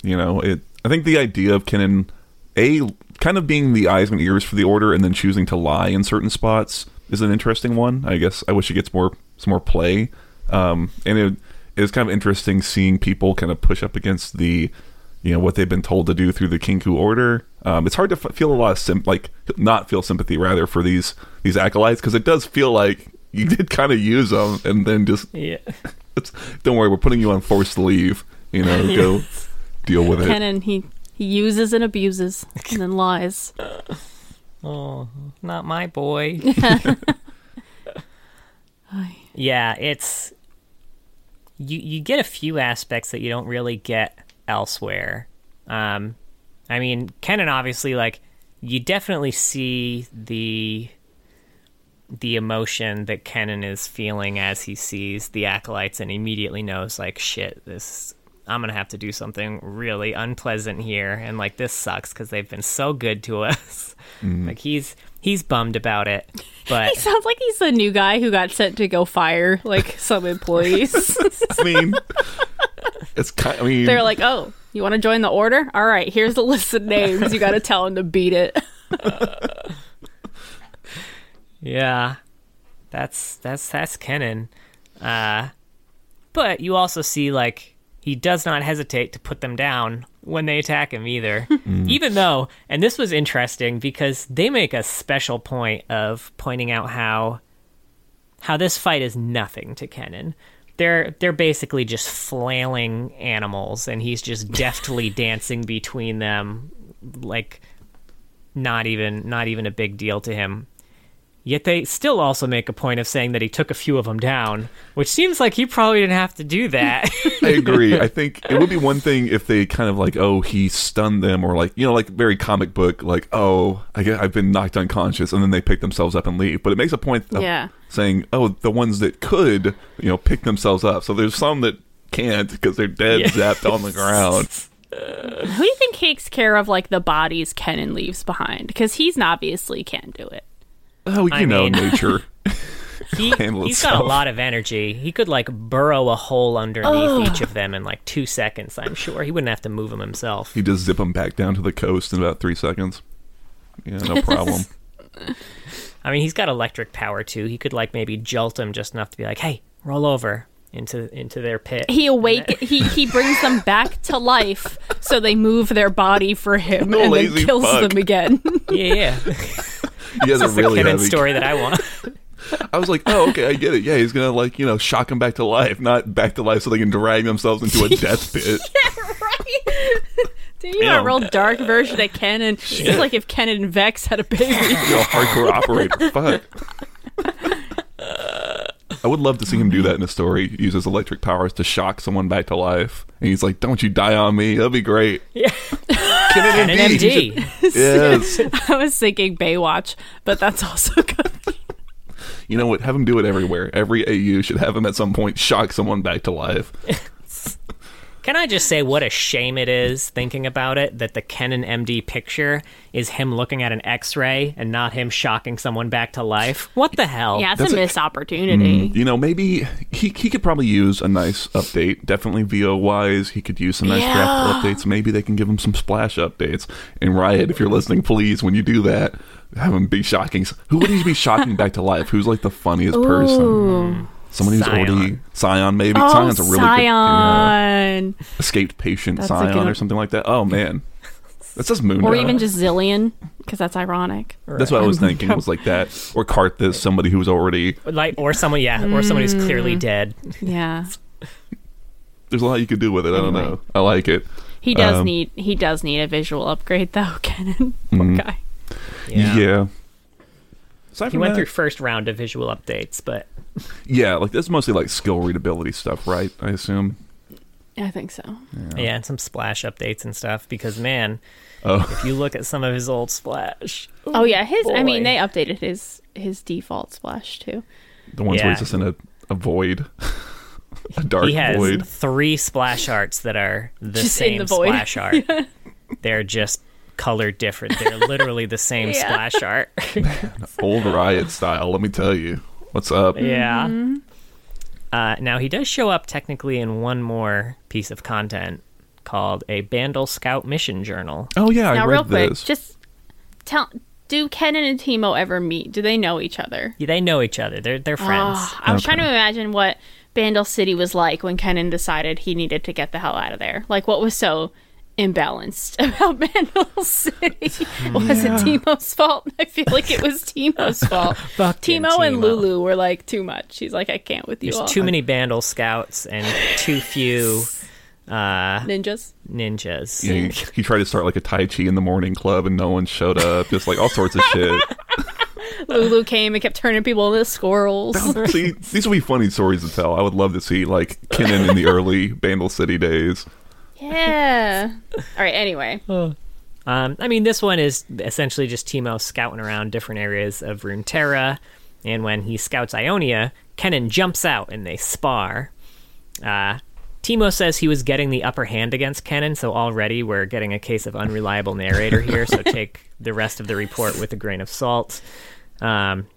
Speaker 3: you know, it. I think the idea of Kennen, a kind of being the eyes and ears for the order, and then choosing to lie in certain spots is an interesting one. I guess I wish it gets more some more play. Um, and it is kind of interesting seeing people kind of push up against the, you know, what they've been told to do through the Kinkou order. Um, it's hard to f- feel a lot of sim- like not feel sympathy rather for these these acolytes because it does feel like you [LAUGHS] did kind of use them and then just
Speaker 2: Yeah. [LAUGHS]
Speaker 3: it's, don't worry, we're putting you on forced leave. You know, [LAUGHS] go deal with it.
Speaker 1: Kennen he he uses and abuses and then lies.
Speaker 2: Oh, not my boy. yeah, it's you you get a few aspects that you don't really get elsewhere. Um I mean, Kennen obviously like you definitely see the the emotion that Kennen is feeling as he sees the acolytes and immediately knows like shit this I'm going to have to do something really unpleasant here and like this sucks cuz they've been so good to [LAUGHS] us. Mm-hmm. Like he's he's bummed about it. But
Speaker 1: He sounds like he's the new guy who got sent to go fire like [LAUGHS] some employees.
Speaker 3: I mean, it's kind. I mean,
Speaker 1: They're like, "Oh, you want to join the order? All right, here's the list of names. You got to tell him to beat it." [LAUGHS]
Speaker 2: Yeah, that's that's that's Kennen. Uh, but you also see like he does not hesitate to put them down when they attack him either. [LAUGHS] Even though, and this was interesting because they make a special point of pointing out how how this fight is nothing to Kennen. They're they're basically just flailing animals, and he's just [LAUGHS] deftly dancing between them, like not even not even a big deal to him. Yet they still also make a point of saying that he took a few of them down, which seems like he probably didn't have to do that. [LAUGHS]
Speaker 3: I agree. I think it would be one thing if they kind of like, oh, he stunned them, or like, you know, like very comic book, like, oh, I get, I've been knocked unconscious, and then they pick themselves up and leave. But it makes a point of
Speaker 1: Yeah.
Speaker 3: saying, oh, the ones that could, you know, pick themselves up. So there's some that can't because they're dead,
Speaker 2: Yeah.
Speaker 3: zapped on the ground.
Speaker 1: Who do you think takes care of like the bodies Kennen leaves behind? Because he's obviously can't do it.
Speaker 3: Oh, you
Speaker 2: I
Speaker 3: know,
Speaker 2: mean- [LAUGHS]
Speaker 3: nature.
Speaker 2: he, [LAUGHS] he's got a lot of energy. He could like burrow a hole underneath each of them in like two seconds. I'm sure he wouldn't have to move them himself.
Speaker 3: He just zip them back down to the coast in about three seconds. Yeah, no problem. [LAUGHS]
Speaker 2: I mean, he's got electric power too. He could like maybe jolt them just enough to be like, "Hey, roll over into into their pit."
Speaker 1: He awake. he he brings them back to life, so they move their body for him
Speaker 3: No
Speaker 1: and then kills
Speaker 3: fuck.
Speaker 1: them again.
Speaker 2: yeah, yeah.
Speaker 3: He has a
Speaker 2: That's the
Speaker 3: really heavy.
Speaker 2: story that I [LAUGHS] want.
Speaker 3: I was like, oh, okay, I get it. Yeah, he's gonna like you know shock him back to life, not back to life so they can drag themselves into a [LAUGHS] death pit. [LAUGHS]
Speaker 1: yeah, right? Dude, you got a real dark version of Kennen. It's just like if Kennen and Vex had a baby.
Speaker 3: you know, hardcore operator. Fuck. I would love to see him do that in a story. Use his electric powers to shock someone back to life, and he's like, "Don't you die on me? That'd be great."
Speaker 2: Yeah.
Speaker 3: Kennen
Speaker 2: An
Speaker 3: MD.
Speaker 2: MD. [LAUGHS]
Speaker 3: Yes. [LAUGHS]
Speaker 1: I was thinking Baywatch, but that's also [LAUGHS] good.
Speaker 3: You know what? Have him do it everywhere. Every AU should have him at some point shock someone back to life.
Speaker 2: Can I just say what a shame it is thinking about it that the Kennen MD picture is him looking at an X-ray and not him shocking someone back to life? What the hell?
Speaker 1: Yeah, it's
Speaker 3: That's
Speaker 1: a
Speaker 3: a-
Speaker 1: missed opportunity.
Speaker 3: Mm, you know, maybe he he could probably use a nice update. Definitely VO wise, he could use some nice
Speaker 1: Yeah.
Speaker 3: graphical updates. Maybe they can give him some splash updates. And Riot, if you're listening, please, when you do that, have him be shocking. Who would he be shocking [LAUGHS] back to life? Who's like the funniest person? Someone who's
Speaker 2: Sion.
Speaker 3: already Sion, maybe.
Speaker 1: Oh,
Speaker 3: Sion's a really good yeah, escaped patient
Speaker 1: That's
Speaker 3: Sion
Speaker 1: good-
Speaker 3: or something like that. Oh man, that's just Moon.
Speaker 1: Or
Speaker 3: Dog.
Speaker 1: even just Zilean, because that's ironic.
Speaker 3: That's what I was [LAUGHS] thinking. Was like that, or Karthus, somebody who's already
Speaker 2: Like or someone yeah, or someone who's clearly dead.
Speaker 1: Yeah. [LAUGHS]
Speaker 3: there's a lot you could do with it. I don't know. I like it.
Speaker 1: He does
Speaker 3: Um,
Speaker 1: need he does need a visual upgrade though, [LAUGHS] Kennen. Poor
Speaker 3: Mhm.
Speaker 1: guy.
Speaker 3: Yeah. Aside
Speaker 2: He went
Speaker 3: that-
Speaker 2: through first round of visual updates, but
Speaker 3: Yeah, like that's mostly like skill readability stuff, right? I assume.
Speaker 1: I think so.
Speaker 2: yeah, and some splash updates and stuff. Because man,
Speaker 3: Oh,
Speaker 2: if you look at some of his old splash,
Speaker 1: Oh yeah, his I mean they updated his his default splash too.
Speaker 3: the ones where
Speaker 2: Yeah.
Speaker 3: he's just in a, a void, [LAUGHS] a dark
Speaker 2: he has
Speaker 3: void.
Speaker 2: three splash arts that are the
Speaker 1: Just
Speaker 2: same
Speaker 1: the
Speaker 2: splash art. [LAUGHS] They're just colored different. They're literally the [LAUGHS] same
Speaker 1: Yeah.
Speaker 2: splash art. [LAUGHS]
Speaker 3: Old riot style. Let me tell you, what's up?
Speaker 2: yeah.
Speaker 1: Mm-hmm.
Speaker 2: Uh, now he does show up technically in one more piece of content called a Bandle Scout Mission Journal.
Speaker 3: Oh yeah, I
Speaker 1: now,
Speaker 3: read
Speaker 1: real quick,
Speaker 3: this.
Speaker 1: just tell. Do Kennen and Teemo ever meet? Do they know each other?
Speaker 2: Yeah, They know each other. They're they're friends.
Speaker 1: Ah, I was
Speaker 3: Okay.
Speaker 1: trying to imagine what Bandle City was like when Kennen decided he needed to get the hell out of there. Like, what was so imbalanced [LAUGHS] about Bandle City? was it Teemo's fault? [LAUGHS] I feel like it was Teemo's [LAUGHS] fault.
Speaker 2: Fucking
Speaker 1: Teemo and Lulu were like too much. He's like, I can't with you
Speaker 2: There's
Speaker 1: all.
Speaker 2: too many Bandle Scouts and too few uh,
Speaker 1: ninjas.
Speaker 2: ninjas.
Speaker 3: Yeah, he, he tried to start like a Tai Chi in the morning club and no one showed up. Just like all sorts of shit.
Speaker 1: Lulu came and kept turning people into squirrels.
Speaker 3: see, these would be funny stories to tell. I would love to see like Kennen in the early Bandle City days.
Speaker 1: Yeah. All right. Anyway,
Speaker 2: Um, I mean, this one is essentially just Teemo scouting around different areas of Runeterra, and when he scouts Ionia, Kennen jumps out and they spar. Uh, Teemo says he was getting the upper hand against Kennen, so already we're getting a case of unreliable narrator here, so [LAUGHS] take the rest of the report with a grain of salt. Um,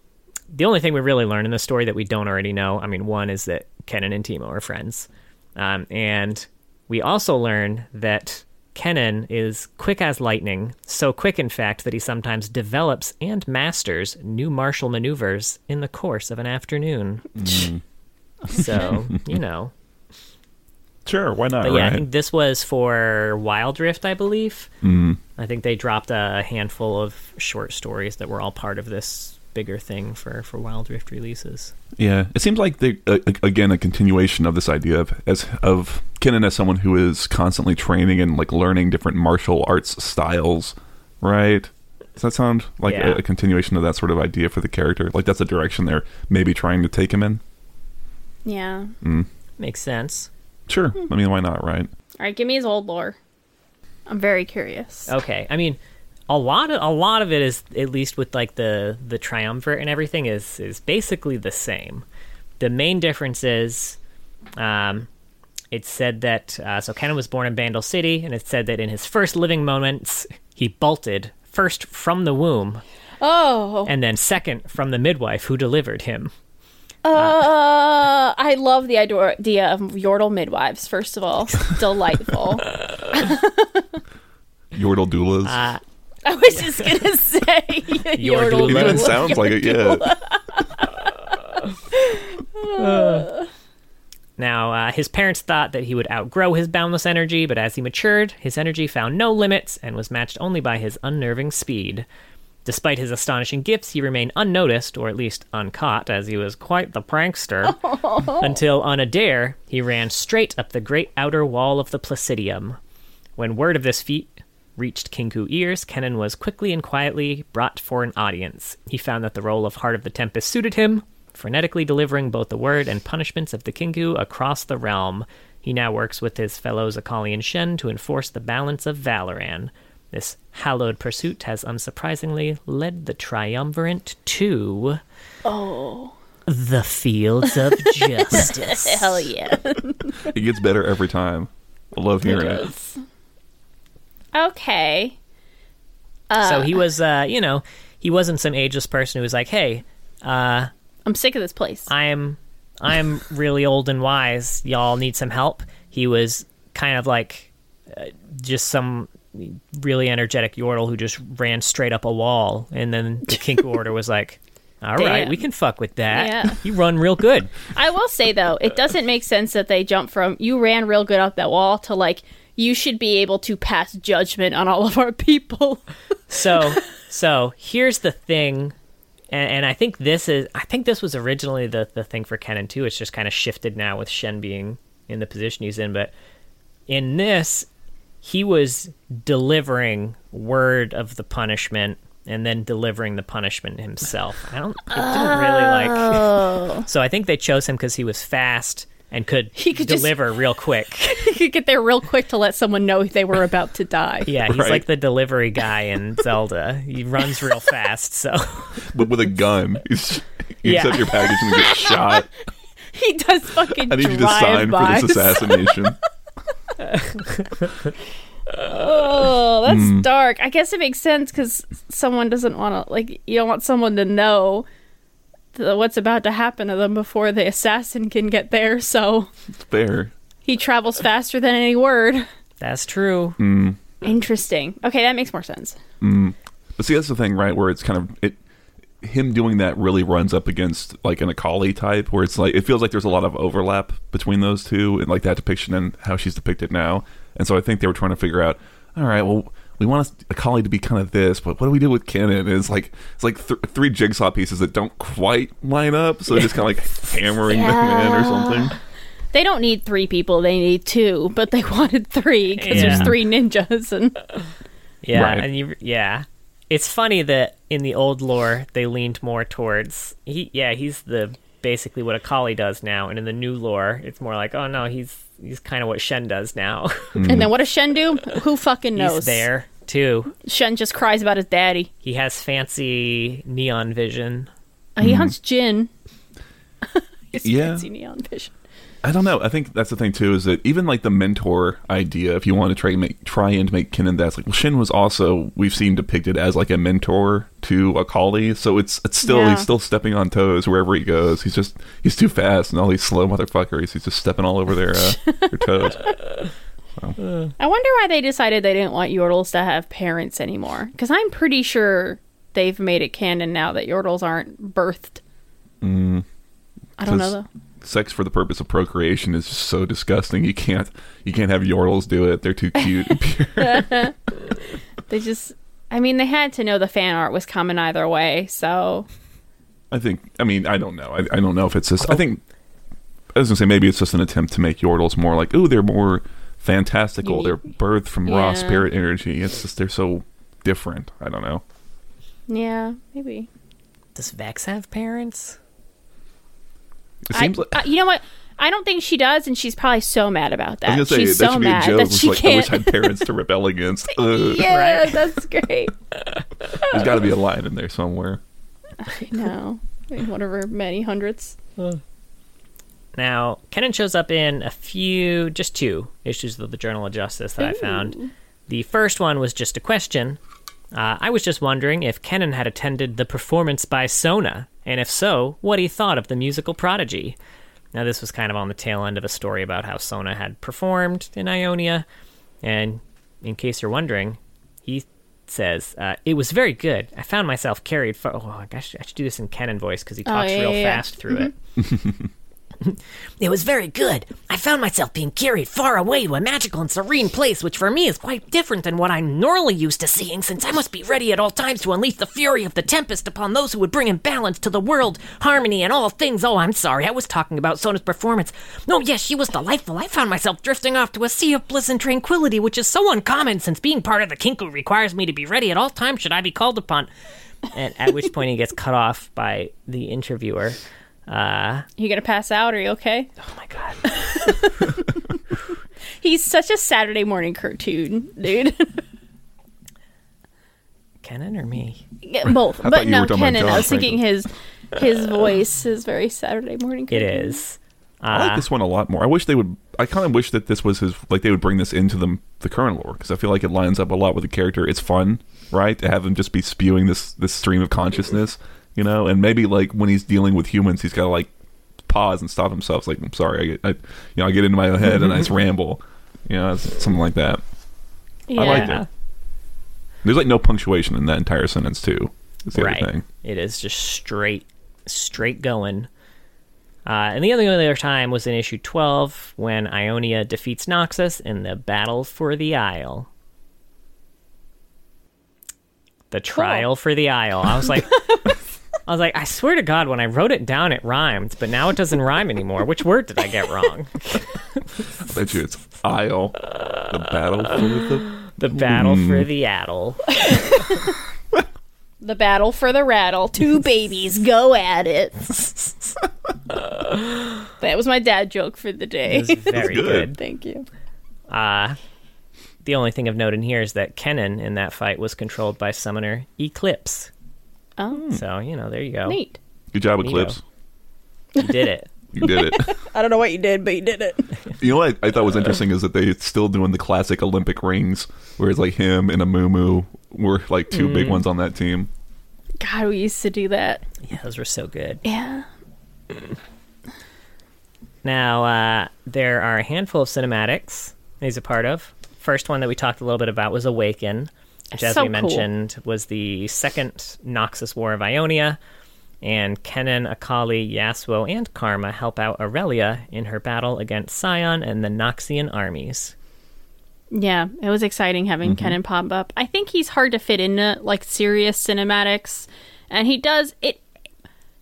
Speaker 2: the only thing we really learn in the story that we don't already know, I mean, one is that Kennen and Teemo are friends. Um, and we also learn that Kennen is quick as lightning, so quick, in fact, that he sometimes develops and masters new martial maneuvers in the course of an afternoon. so, you know.
Speaker 3: Sure, why not?
Speaker 2: But yeah, I think this was for Wild Rift, I believe.
Speaker 3: Mm.
Speaker 2: I think they dropped a handful of short stories that were all part of this bigger thing for, for Wild Rift releases.
Speaker 3: Yeah, it seems like they uh, again a continuation of this idea of as of Kennen as someone who is constantly training and like learning different martial arts styles, right? Does that sound like
Speaker 2: Yeah.
Speaker 3: a, a continuation of that sort of idea for the character? Like that's the direction they're maybe trying to take him in.
Speaker 1: yeah. Mm.
Speaker 2: Makes sense.
Speaker 3: Sure, I mean why not, right?
Speaker 1: All right. Give me his old lore. I'm very curious.
Speaker 2: Okay, I mean, a lot of a lot of it is at least with like the the triumvirate and everything is is basically the same. The main difference is, um, it said that uh, so Kennen was born in Bandle City, and it said that in his first living moments he bolted first from the womb,
Speaker 1: Oh.
Speaker 2: and then second from the midwife who delivered him.
Speaker 1: Uh, I love the idea of Yordle midwives. First of all, [LAUGHS] delightful.
Speaker 3: Yordle doulas.
Speaker 2: Uh,
Speaker 1: I was just gonna [LAUGHS] say Yordle.
Speaker 3: it even
Speaker 2: doula.
Speaker 3: sounds like it, yeah. [LAUGHS]
Speaker 2: Now, uh, his parents thought that he would outgrow his boundless energy, but as he matured, his energy found no limits and was matched only by his unnerving speed. Despite his astonishing gifts, he remained unnoticed, or at least uncaught, as he was quite the prankster. [LAUGHS] Until, on a dare, he ran straight up the great outer wall of the Placidium. When word of this feat reached Kinkou ears, Kennen was quickly and quietly brought for an audience. He found that the role of Heart of the Tempest suited him, frenetically delivering both the word and punishments of the Kinkou across the realm. He now works with his fellows Akali and Shen to enforce the balance of Valoran. This hallowed pursuit has unsurprisingly led the triumvirate to
Speaker 1: Oh,
Speaker 2: the fields of [LAUGHS] justice.
Speaker 1: hell yeah!
Speaker 3: It gets better every time. I love hearing it.
Speaker 1: Okay.
Speaker 2: so he was, uh, you know, he wasn't some ageless person who was like, "Hey, uh,
Speaker 1: I'm sick of this place.
Speaker 2: I'm, I'm really old and wise. Y'all need some help." He was kind of like uh, just some really energetic yordle who just ran straight up a wall, and then the [LAUGHS] Kinkou order was like. All right,
Speaker 1: Damn.
Speaker 2: we can fuck with that.
Speaker 1: Yeah.
Speaker 2: You run real good.
Speaker 1: I will say though, it doesn't make sense that they jump from you ran real good up that wall to like you should be able to pass judgment on all of our people. [LAUGHS]
Speaker 2: So, so here's the thing, and, and I think this is, I think this was originally the the thing for Kennen too. It's just kind of shifted now with Shen being in the position he's in. But in this, he was delivering word of the punishment and then delivering the punishment himself. I don't. It didn't really like.
Speaker 1: Oh. [LAUGHS]
Speaker 2: So I think they chose him because he was fast and could,
Speaker 1: He could just-
Speaker 2: deliver real quick. [LAUGHS]
Speaker 1: he could get there real quick to let someone know they were about to die.
Speaker 2: Yeah, he's
Speaker 3: Right.
Speaker 2: like the delivery guy in [LAUGHS] Zelda. He runs real fast, so
Speaker 3: But with a gun, He's- you
Speaker 2: Yeah.
Speaker 3: your package and get [LAUGHS] shot.
Speaker 1: He does fucking
Speaker 3: I need you to sign for this assassination.
Speaker 1: Oh, that's
Speaker 3: Hmm.
Speaker 1: dark. I guess it makes sense because someone doesn't want to, like, you don't want someone to know th- what's about to happen to them before the assassin can get there. So
Speaker 3: It's fair.
Speaker 1: he travels faster than any word.
Speaker 2: that's true.
Speaker 3: Mm.
Speaker 1: Interesting. Okay, that makes more sense.
Speaker 3: But see, that's the thing, right? Where it's kind of it. Him doing that really runs up against like an Akali type, where it's like it feels like there's a lot of overlap between those two, and like that depiction and how she's depicted now. And so I think they were trying to figure out, all right, well, we want a Akali to be kind of this, but what do we do with Kennen? It's like it's like th- three jigsaw pieces that don't quite line up, so just kind of like [LAUGHS] hammering them in or something.
Speaker 1: They don't need three people; they need two. But they [LAUGHS] wanted three because there's three ninjas, and
Speaker 2: Yeah,
Speaker 3: Right.
Speaker 2: and you yeah. It's funny that in the old lore they leaned more towards he yeah, he's the basically what a Akali does now, and in the new lore it's more like, oh no, he's he's kind of what Shen does now.
Speaker 1: and then what does Shen do? Who fucking knows?
Speaker 2: he's there too.
Speaker 1: Shen just cries about his daddy.
Speaker 2: He has fancy neon vision.
Speaker 1: Uh, He hunts Jhin. [LAUGHS] His
Speaker 3: Yeah.
Speaker 1: fancy neon vision.
Speaker 3: I don't know. I think that's the thing too is that even like the mentor idea, if you want to try and make try and make Kennen that's like well, Shen was also we've seen depicted as like a mentor to Akali, so it's it's still
Speaker 1: Yeah.
Speaker 3: he's still stepping on toes wherever he goes. He's just he's too fast and all these slow motherfuckers. He's just stepping all over their uh, their [LAUGHS] toes.
Speaker 1: I wonder why they decided they didn't want Yordles to have parents anymore. Because I'm pretty sure they've made it canon now that Yordles aren't birthed.
Speaker 3: Mm,
Speaker 1: I don't know though.
Speaker 3: Sex for the purpose of procreation is just so disgusting. You can't you can't have Yordles do it. They're too cute and [LAUGHS] pure. [LAUGHS]
Speaker 1: They just, I mean, they had to know the fan art was coming either way. So
Speaker 3: I think. I mean, I don't know. I, I don't know if it's just. I oh. think. I was gonna say maybe it's just an attempt to make Yordles more like, ooh, they're more fantastical. They're birthed from raw
Speaker 1: Yeah.
Speaker 3: spirit energy. It's just they're so different. I don't know.
Speaker 1: yeah, maybe.
Speaker 2: Does Vex have parents?
Speaker 3: It
Speaker 1: I,
Speaker 3: like.
Speaker 1: uh, you know what? I don't think she does, and she's probably so mad about that.
Speaker 3: I was gonna say
Speaker 1: she's
Speaker 3: that
Speaker 1: so
Speaker 3: should be a
Speaker 1: mad
Speaker 3: joke.
Speaker 1: that she
Speaker 3: like I wish I had parents to rebel against. [LAUGHS] Ugh.
Speaker 1: yeah,
Speaker 2: Right?
Speaker 1: that's [LAUGHS] great.
Speaker 3: There's got to be a line in there somewhere.
Speaker 1: I know, one of her many hundreds.
Speaker 2: Now, Kennen shows up in a few, just two issues of the Journal of Justice that I found. The first one was just a question. Uh, I was just wondering if Kennen had attended the performance by Sona, and if so, what he thought of the musical prodigy. Now, this was kind of on the tail end of a story about how Sona had performed in Ionia, and in case you're wondering, he says, uh, It was very good. I found myself carried far. Oh, gosh, I should do this in Kennen voice because he talks
Speaker 1: yeah,
Speaker 2: real
Speaker 1: yeah, yeah.
Speaker 2: fast through it. [LAUGHS] [LAUGHS]
Speaker 4: It was very good. I found myself being carried far away to a magical and serene place, which for me is quite different than what I'm normally used to seeing, since I must be ready at all times to unleash the fury of the tempest upon those who would bring imbalance to the world, harmony, and all things. Oh, I'm sorry, I was talking about Sona's performance. Oh, yes, she was delightful. I found myself drifting off to a sea of bliss and tranquility, which is so uncommon, since being part of the Kinkou requires me to be ready at all times should I be called upon.
Speaker 2: and at which point he gets cut off by the interviewer. Uh,
Speaker 1: You gonna pass out? Are you okay?
Speaker 2: oh my god! [LAUGHS]
Speaker 1: He's such a Saturday morning cartoon, dude. [LAUGHS]
Speaker 2: Kennen or me?
Speaker 1: Yeah, Both,
Speaker 3: thought
Speaker 1: but
Speaker 3: you
Speaker 1: no,
Speaker 3: were Kennen.
Speaker 1: I was thinking his his voice is very Saturday morning.
Speaker 2: It
Speaker 1: Cartoon.
Speaker 2: is.
Speaker 3: I
Speaker 2: Uh,
Speaker 3: like this one a lot more. I wish they would. I kind of wish that this was his. Like they would bring this into the the current lore because I feel like it lines up a lot with the character. It's fun, right, to have him just be spewing this this stream of consciousness, you know. And maybe like when he's dealing with humans, he's got to like pause and stop himself. It's like I'm sorry, I, get, I you know I get into my head and I just [LAUGHS] ramble, you know, it's something like that.
Speaker 1: Yeah.
Speaker 3: I liked it. There's like no punctuation in that entire sentence too. That's the
Speaker 2: right.
Speaker 3: other thing.
Speaker 2: It is just straight, straight going. Uh, and the only other time was in issue 12 when Ionia defeats Noxus in the battle for the Isle. The trial for the Isle. I was like, [LAUGHS] I was like, I swear to God, when I wrote it down, it rhymed, but now it doesn't rhyme anymore. Which word did I get wrong?
Speaker 3: I Bet you it's Isle. The battle for the. [GASPS]
Speaker 2: The battle for the addle. [LAUGHS]
Speaker 1: The battle for the rattle. Two babies go at it. [LAUGHS] that was my dad joke for the
Speaker 2: It
Speaker 1: day. [LAUGHS]
Speaker 2: was very
Speaker 3: good.
Speaker 2: good.
Speaker 1: Thank you.
Speaker 2: Uh, the only thing of note in here is that Kennen in that fight was controlled by summoner Eclipse.
Speaker 1: Oh,
Speaker 2: So, you know, there you go.
Speaker 1: neat.
Speaker 3: Good job,
Speaker 2: Neato.
Speaker 3: Eclipse.
Speaker 2: You did it. [LAUGHS]
Speaker 3: You did it. [LAUGHS]
Speaker 1: I don't know what you did, but you did it. [LAUGHS]
Speaker 3: You know what I, I thought was interesting is that they still doing the classic Olympic rings, whereas like him and a Moo were like two big ones on that team.
Speaker 1: God, we used to do that.
Speaker 2: Yeah, those were so good.
Speaker 1: Yeah.
Speaker 2: Now, uh, there are a handful of cinematics he's a part of. First one that we talked a little bit about was Awaken, which, as
Speaker 1: So
Speaker 2: we
Speaker 1: cool.
Speaker 2: mentioned, was the second Noxus War of Ionia. And Kennen, Akali, Yasuo, and Karma help out Irelia in her battle against Sion and the Noxian armies.
Speaker 1: Yeah, it was exciting having
Speaker 3: Mm-hmm.
Speaker 1: Kennen pop up. I think he's hard to fit into like serious cinematics, and he does it.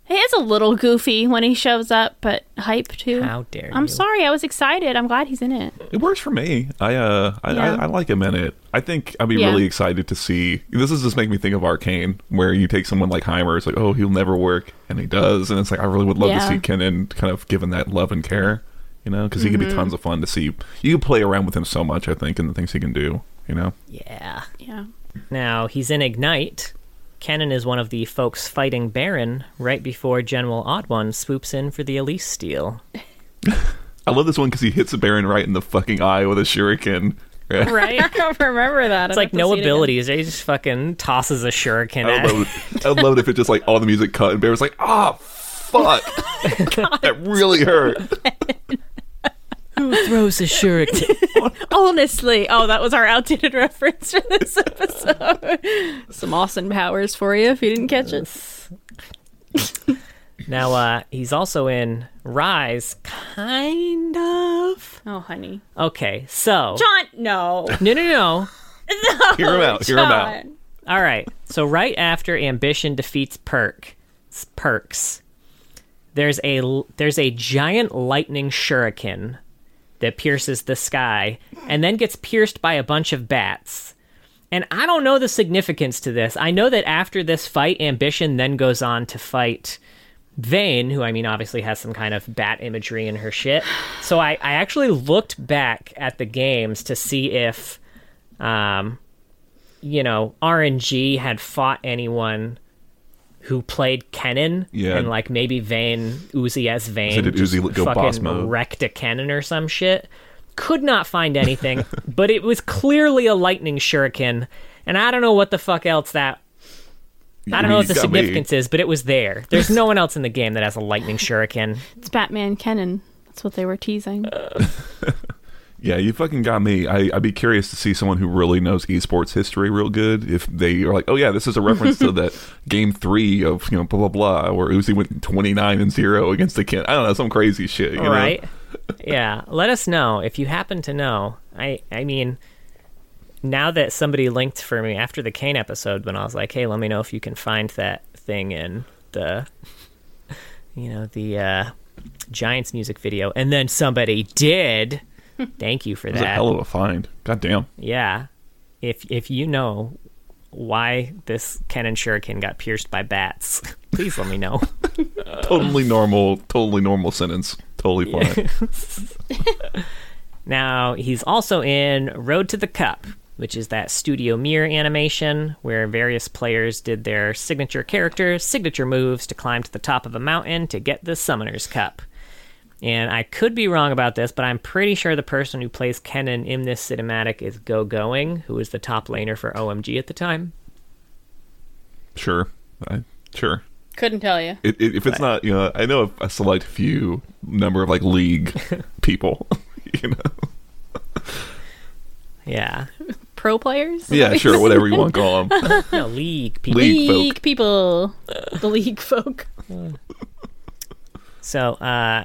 Speaker 1: He is a little goofy when he shows up, but hype too.
Speaker 2: How dare
Speaker 1: I'm
Speaker 2: you.
Speaker 1: sorry, I was excited. I'm glad he's in it.
Speaker 3: It works for me. I uh, I,
Speaker 1: Yeah.
Speaker 3: I, I like him in it. I think I'd be
Speaker 1: Yeah.
Speaker 3: really excited to see. This is just making me think of Arcane, where you take someone like Heimer. It's like, oh, he'll never work, and he does, and it's like I really would love
Speaker 1: Yeah.
Speaker 3: to see Kennen kind of given that love and care. You know, because he could be
Speaker 1: Mm-hmm.
Speaker 3: tons of fun to see. You can play around with him so much. I think, and the things he can do. You know,
Speaker 2: Yeah.
Speaker 1: Yeah.
Speaker 2: Now, he's in Ignite. Kennen is one of the folks fighting Baron right before General Odd One swoops in for the Elise steal. [LAUGHS]
Speaker 3: I love this one because he hits a Baron right in the fucking eye with a shuriken. Right?
Speaker 2: Right? [LAUGHS]
Speaker 1: I don't remember that.
Speaker 2: It's like no abilities. He just fucking tosses a shuriken
Speaker 3: I
Speaker 2: at
Speaker 3: would love. I would love it if it just like all the music cut and Baron's like, ah, fuck, [LAUGHS] that really hurt.
Speaker 2: Who throws a shuriken? [LAUGHS]
Speaker 1: Honestly, oh, that was our outdated reference for this episode. Some Austin Powers for you if you didn't catch it. [LAUGHS]
Speaker 2: now, uh, he's also in Rise, kind of.
Speaker 1: Oh, honey,
Speaker 2: Okay, so.
Speaker 1: John, no,
Speaker 2: No, no, no.
Speaker 3: Hear him out. Hear him out.
Speaker 1: John.
Speaker 2: All right. So right after Ambition defeats Perk, Perkz, there's a there's a giant lightning shuriken that pierces the sky and then gets pierced by a bunch of bats. And I don't know the significance to this. I know that after this fight, Ambition then goes on to fight Vayne, who I mean obviously has some kind of bat imagery in her shit. So I, I actually looked back at the games to see if um, you know, RNG had fought anyone who played Kennen,
Speaker 3: Yeah.
Speaker 2: and like maybe Vayne, Uzi as Vayne,
Speaker 3: So did Uzi go
Speaker 2: fucking
Speaker 3: boss mode?
Speaker 2: wrecked a Kennen or some shit. Could not find anything, [LAUGHS] but it was clearly a lightning shuriken, and I don't know what the fuck else that. I don't know what the
Speaker 3: You got me.
Speaker 2: significance is, but it was there. There's no [LAUGHS] one else in the game that has a lightning shuriken.
Speaker 1: It's Batman Kennen. That's what they were teasing. [LAUGHS]
Speaker 3: Yeah, you fucking got me. I, I'd be curious to see someone who really knows esports history real good. If they are like, oh yeah, this is a reference to [LAUGHS] that game three of you know blah blah blah, where Uzi went twenty nine and zero against the kid. I don't know, some crazy shit. You know?
Speaker 2: right? yeah, let us know if you happen to know. I I mean, now that somebody linked for me after the Kayn episode, when I was like, hey, let me know if you can find that thing in the, you know, the uh, Giants music video, and then somebody did. Thank you for
Speaker 3: was a
Speaker 2: that.
Speaker 3: hell of a find. God damn.
Speaker 2: Yeah, if if you know why this Kennen Shuriken got pierced by bats, [LAUGHS] please let me know. [LAUGHS]
Speaker 3: Totally normal. Totally normal sentence. Totally fine. [LAUGHS]
Speaker 2: Now, he's also in Road to the Cup, which is that studio mirror animation where various players did their signature characters, signature moves to climb to the top of a mountain to get the Summoner's Cup. And I could be wrong about this, but I'm pretty sure the person who plays Kennen in this cinematic is GoGoing, who was the top laner for OMG at the time.
Speaker 3: Sure. I, sure.
Speaker 1: Couldn't tell you.
Speaker 3: It, it, if it's not, you know, I know a select few number of like league [LAUGHS] people. [LAUGHS] You know. [LAUGHS]
Speaker 2: Yeah.
Speaker 1: Pro players?
Speaker 3: Yeah, sure. Whatever you want to call them.
Speaker 2: No, League people.
Speaker 3: League.
Speaker 1: League,
Speaker 3: folk.
Speaker 1: people. The league folk.
Speaker 2: So, uh,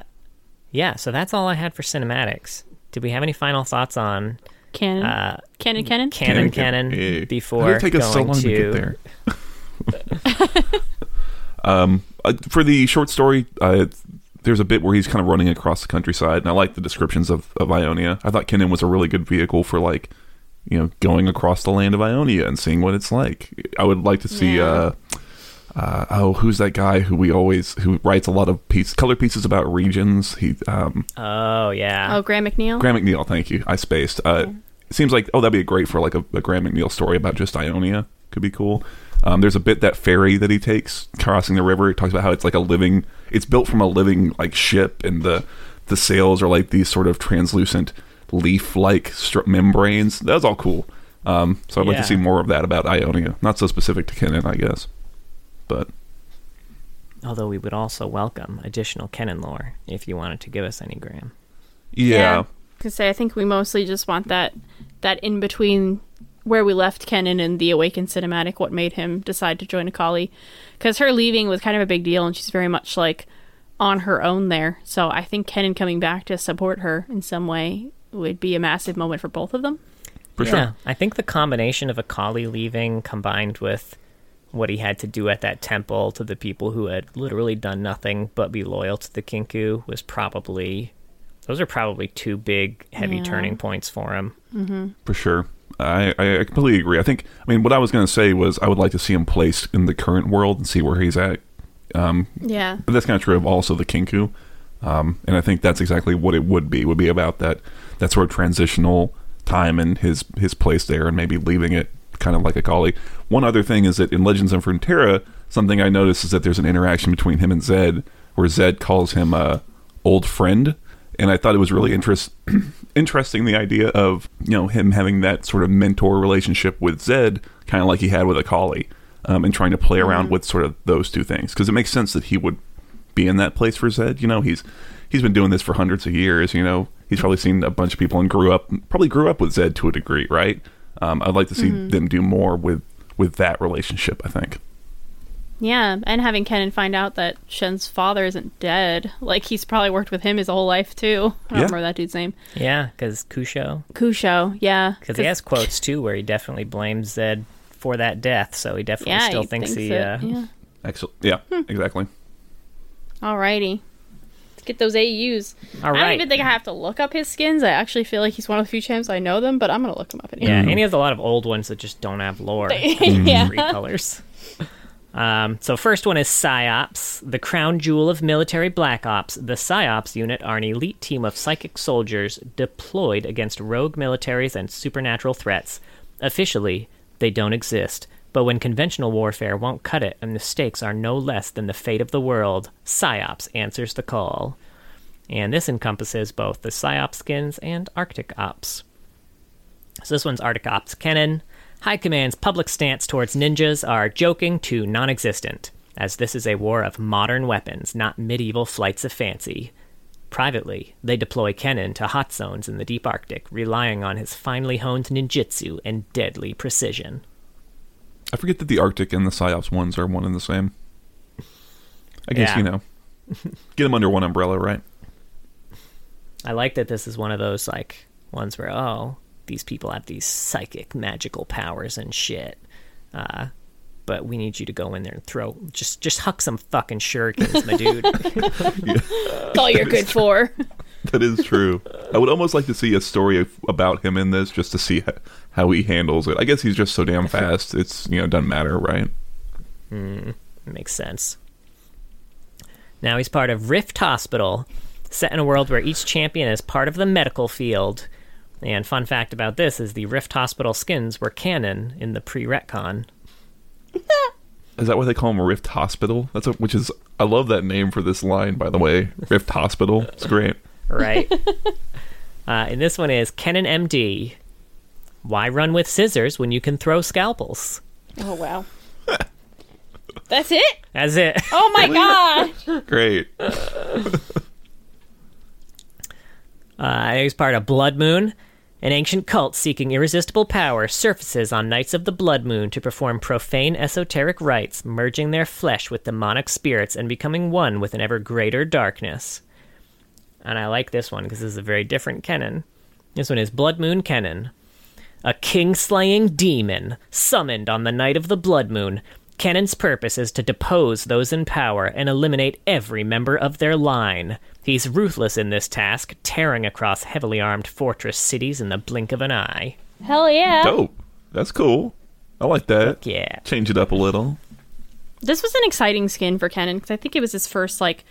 Speaker 2: yeah, so that's all I had for cinematics. Did we have any final thoughts on
Speaker 1: Canon.
Speaker 2: uh,
Speaker 1: Canon, Canon?
Speaker 2: canon
Speaker 3: Canon,
Speaker 2: canon
Speaker 3: yeah.
Speaker 2: before
Speaker 3: How did it take us so
Speaker 2: going
Speaker 3: long to,
Speaker 2: to,
Speaker 3: get there? [LAUGHS] Um, uh, for the short story, uh, there's a bit where he's kind of running across the countryside, and I like the descriptions of, of Ionia. I thought Kennen was a really good vehicle for like, you know, going across the land of Ionia and seeing what it's like. I would like to see.
Speaker 1: Yeah.
Speaker 3: Uh, uh, oh, who's that guy who we always who writes a lot of piece color pieces about regions? He um,
Speaker 2: Oh yeah.
Speaker 1: Oh, Graham McNeill.
Speaker 3: Graham McNeill. Thank you. I spaced. Uh, It seems like oh that'd be great for like a, a Graham McNeill story about just Ionia. Could be cool. Um, there's a bit that ferry that he takes crossing the river. It talks about how it's like a living. It's built from a living like ship, and the the sails are like these sort of translucent leaf-like str- membranes. That was all cool. Um, so I'd like to see more of that about Ionia. Not so specific to Kennen, I guess, but
Speaker 2: Although we would also welcome additional Kennen lore if you wanted to give us any, Graham.
Speaker 3: yeah.
Speaker 1: To say, I think we mostly just want that that in between where we left Kennen and the Awakened cinematic, what made him decide to join Akali, because her leaving was kind of a big deal, and she's very much like on her own there. So I think Kennen coming back to support her in some way would be a massive moment for both of them.
Speaker 3: for
Speaker 2: yeah,
Speaker 3: sure.
Speaker 2: I think the combination of Akali leaving combined with what he had to do at that temple to the people who had literally done nothing but be loyal to the Kinkou was probably those are probably two big heavy
Speaker 1: Yeah.
Speaker 2: turning points for him.
Speaker 3: For sure. I, I completely agree. I think, I mean, what I was going to say was I would like to see him placed in the current world and see where he's at. Um,
Speaker 1: Yeah.
Speaker 3: but that's kind of true of also the Kinkou. Um, and I think that's exactly what it would be, would be about that, that sort of transitional time and his, his place there and maybe leaving it kind of like a colleague. One other thing is that in Legends of Runeterra, something I noticed is that there's an interaction between him and Zed where Zed calls him a old friend. And I thought it was really interest, [CLEARS THROAT] interesting the idea of you know him having that sort of mentor relationship with Zed, kind of like he had with Akali, um, and trying to play around with sort of those two things because it makes sense that he would be in that place for Zed. You know, he's he's been doing this for hundreds of years. You know, he's probably seen a bunch of people and grew up probably grew up with Zed to a degree, right? Um, I'd like to see them do more with with that relationship. I think.
Speaker 1: Yeah, and having Kennen find out that Shen's father isn't dead, like he's probably worked with him his whole life too. I don't
Speaker 3: Yeah.
Speaker 1: remember that dude's name.
Speaker 2: Yeah, because Kusho,
Speaker 1: Kusho, yeah.
Speaker 2: because he has quotes too where he definitely blames Zed for that death, so he definitely
Speaker 1: yeah,
Speaker 2: still
Speaker 1: he
Speaker 2: thinks, he.
Speaker 1: it,
Speaker 2: uh,
Speaker 1: yeah.
Speaker 3: Excellent. Yeah, exactly.
Speaker 1: Alrighty. Let's get those AUs.
Speaker 2: All
Speaker 1: I don't even think I have to look up his skins. I actually feel like he's one of the few champs I know them, but I'm gonna look him up anyway.
Speaker 2: Yeah, and he has a lot of old ones that just don't have lore. [LAUGHS]
Speaker 1: yeah.
Speaker 2: Three colors. Um, so first one is PsyOps, the crown jewel of military black ops. The PsyOps unit are an elite team of psychic soldiers deployed against rogue militaries and supernatural threats. Officially, they don't exist, but when conventional warfare won't cut it and the stakes are no less than the fate of the world, PsyOps answers the call. And this encompasses both the PsyOps skins and Arctic Ops. So this one's Arctic Ops Kennen. High Command's public stance towards ninjas are joking to non existent, as this is a war of modern weapons, not medieval flights of fancy. Privately, they deploy Kennen to hot zones in the deep Arctic, relying on his finely honed ninjutsu and deadly precision.
Speaker 3: I forget that the Arctic and the Psyops ones are one and the same. I guess
Speaker 2: Yeah.
Speaker 3: you know, get them under one umbrella, right?
Speaker 2: I like that this is one of those like ones where oh these people have these psychic magical powers and shit, uh, but we need you to go in there and throw just just huck some fucking shurikens, my dude. [LAUGHS]
Speaker 1: That's all you're good for. [LAUGHS] [LAUGHS]
Speaker 3: That is true. I would almost like to see a story about him in this, just to see how he handles it. I guess he's just so damn fast. It's you know doesn't matter, right?
Speaker 2: Hmm, makes sense. Now he's part of Rift Hospital, set in a world where each champion is part of the medical field. And fun fact about this is the Rift Hospital skins were canon in the pre-retcon.
Speaker 3: Is that what they call him? Rift Hospital? That's a, which is I love that name for this line. By the way, Rift Hospital. It's great.
Speaker 2: Right? [LAUGHS] uh, and this one is Kennen MD. Why run with scissors when you can throw scalpels?
Speaker 1: Oh wow. That's it?
Speaker 2: That's it.
Speaker 1: Oh my [LAUGHS] god.
Speaker 3: Great. [LAUGHS]
Speaker 2: Uh, he's part of Blood Moon. An ancient cult seeking irresistible power surfaces on nights of the Blood Moon to perform profane esoteric rites, merging their flesh with demonic spirits and becoming one with an ever greater darkness. And I like this one because this is a very different Kennen. This one is Blood Moon Kennen. A king slaying demon, summoned on the night of the blood moon, Kennen's purpose is to depose those in power and eliminate every member of their line. He's ruthless in this task, tearing across heavily armed fortress cities in the blink of an eye.
Speaker 1: Hell yeah.
Speaker 3: Dope. That's cool. I like that.
Speaker 2: Yeah.
Speaker 3: Change it up a little.
Speaker 1: This was an exciting skin for Kennen because I think it was his first like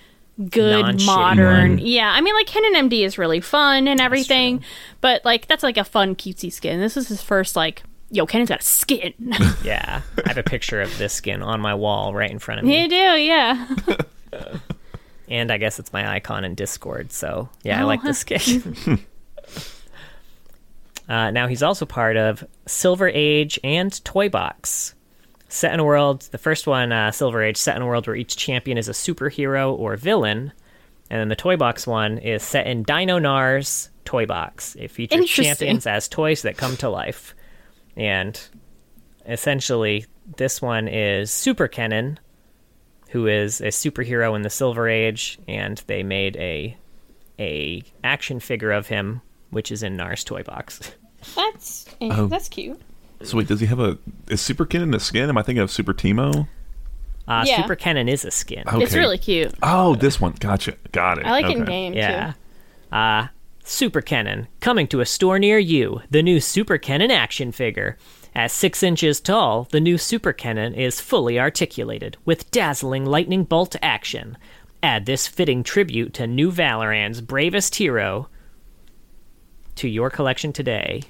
Speaker 1: good
Speaker 2: Non-shitty
Speaker 1: modern.
Speaker 3: one.
Speaker 1: Yeah, I mean like Kennen MD is really fun and everything, but like that's like a fun cutesy skin. This is his first like yo Kennen's got a skin. [LAUGHS]
Speaker 2: Yeah. I have a [LAUGHS] picture of this skin on my wall right in front of me.
Speaker 1: you do, yeah. [LAUGHS]
Speaker 2: And I guess it's my icon in Discord, so yeah, I
Speaker 1: Oh,
Speaker 2: like this skin. uh, now he's also part of Silver Age and Toy Box. Set in a world, the first one, uh, Silver Age, set in a world where each champion is a superhero or villain. And then the Toy Box one is set in Dino Nars Toy Box. It features champions as toys that come to life. And essentially, this one is Super Kennen, who is a superhero in the Silver Age, and they made a a action figure of him, which is in Nars Toy Box. [LAUGHS]
Speaker 1: That's
Speaker 3: Oh.
Speaker 1: that's cute.
Speaker 3: So wait, does he have a is Super Kennen a skin? Am I thinking of Super Teemo?
Speaker 2: Uh,
Speaker 1: Yeah.
Speaker 2: Super Kennen is a skin.
Speaker 3: Okay.
Speaker 1: It's really cute.
Speaker 3: Oh, this one. Gotcha. Got it.
Speaker 1: I like it in game
Speaker 2: Yeah.
Speaker 1: too.
Speaker 2: Uh, Super Kennen, coming to a store near you, the new Super Kennen action figure. At six inches tall, the new Super Kennen is fully articulated, with dazzling lightning bolt action. Add this fitting tribute to New Valoran's bravest hero to your collection today.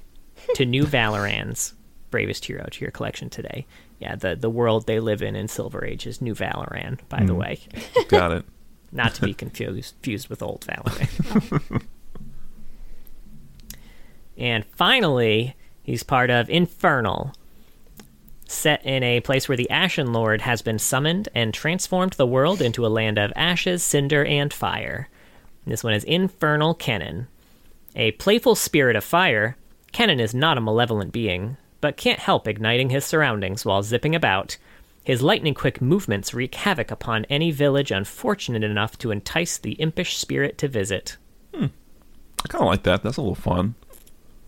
Speaker 2: To New [LAUGHS] Valoran's bravest hero to your collection today. Yeah, the, the world they live in in Silver Age is New Valoran, by the mm. way. [LAUGHS]
Speaker 3: Got it. [LAUGHS]
Speaker 2: Not to be confused confused with Old Valoran. [LAUGHS] and finally, he's part of Infernal, set in a place where the Ashen Lord has been summoned and transformed the world into a land of ashes, cinder, and fire. This one is Infernal Kennen. A playful spirit of fire, Kennen is not a malevolent being, but can't help igniting his surroundings while zipping about. His lightning quick movements wreak havoc upon any village unfortunate enough to entice the impish spirit to visit. Hmm.
Speaker 3: I kind of like that. That's a little fun.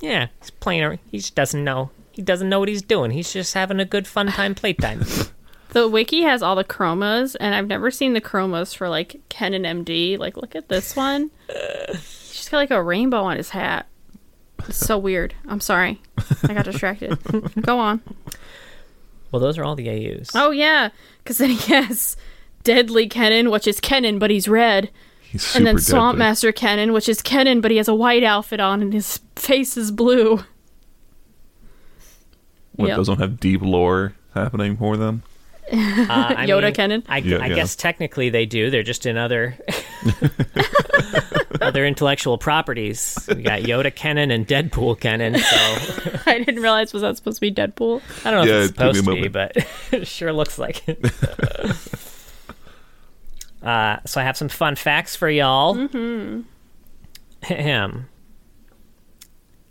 Speaker 2: Yeah, he's playing. He just doesn't know. He doesn't know what he's doing. He's just having a good fun time playtime. [LAUGHS]
Speaker 1: The wiki has all the chromas, and I've never seen the chromas for like Kennen MD. Like, look at this one. He's just got like a rainbow on his hat. It's so weird. I'm sorry. I got distracted. [LAUGHS] Go on.
Speaker 2: well, those are all the AUs.
Speaker 1: Oh yeah, because then he has Deadly Kennen, which is Kennen, but he's red,
Speaker 3: He's super
Speaker 1: and then Swamp
Speaker 3: deadly.
Speaker 1: Master Kennen, which is Kennen, but he has a white outfit on and his face is blue.
Speaker 3: What,
Speaker 1: Yep.
Speaker 3: those don't have deep lore happening for them?
Speaker 2: Uh, I [LAUGHS]
Speaker 1: Yoda
Speaker 2: mean,
Speaker 1: Kennen?
Speaker 2: I,
Speaker 3: Yeah,
Speaker 2: I
Speaker 3: yeah.
Speaker 2: guess technically they do. They're just in other [LAUGHS] other intellectual properties. We got Yoda Kennen and Deadpool Kennen. So [LAUGHS]
Speaker 1: I didn't realize was that supposed to be Deadpool.
Speaker 2: I don't know
Speaker 3: Yeah,
Speaker 2: if it's
Speaker 3: it took me a
Speaker 2: supposed to be, but [LAUGHS] it sure looks like it. [LAUGHS] uh, so I have some fun facts for y'all. Mm-hmm. Ahem.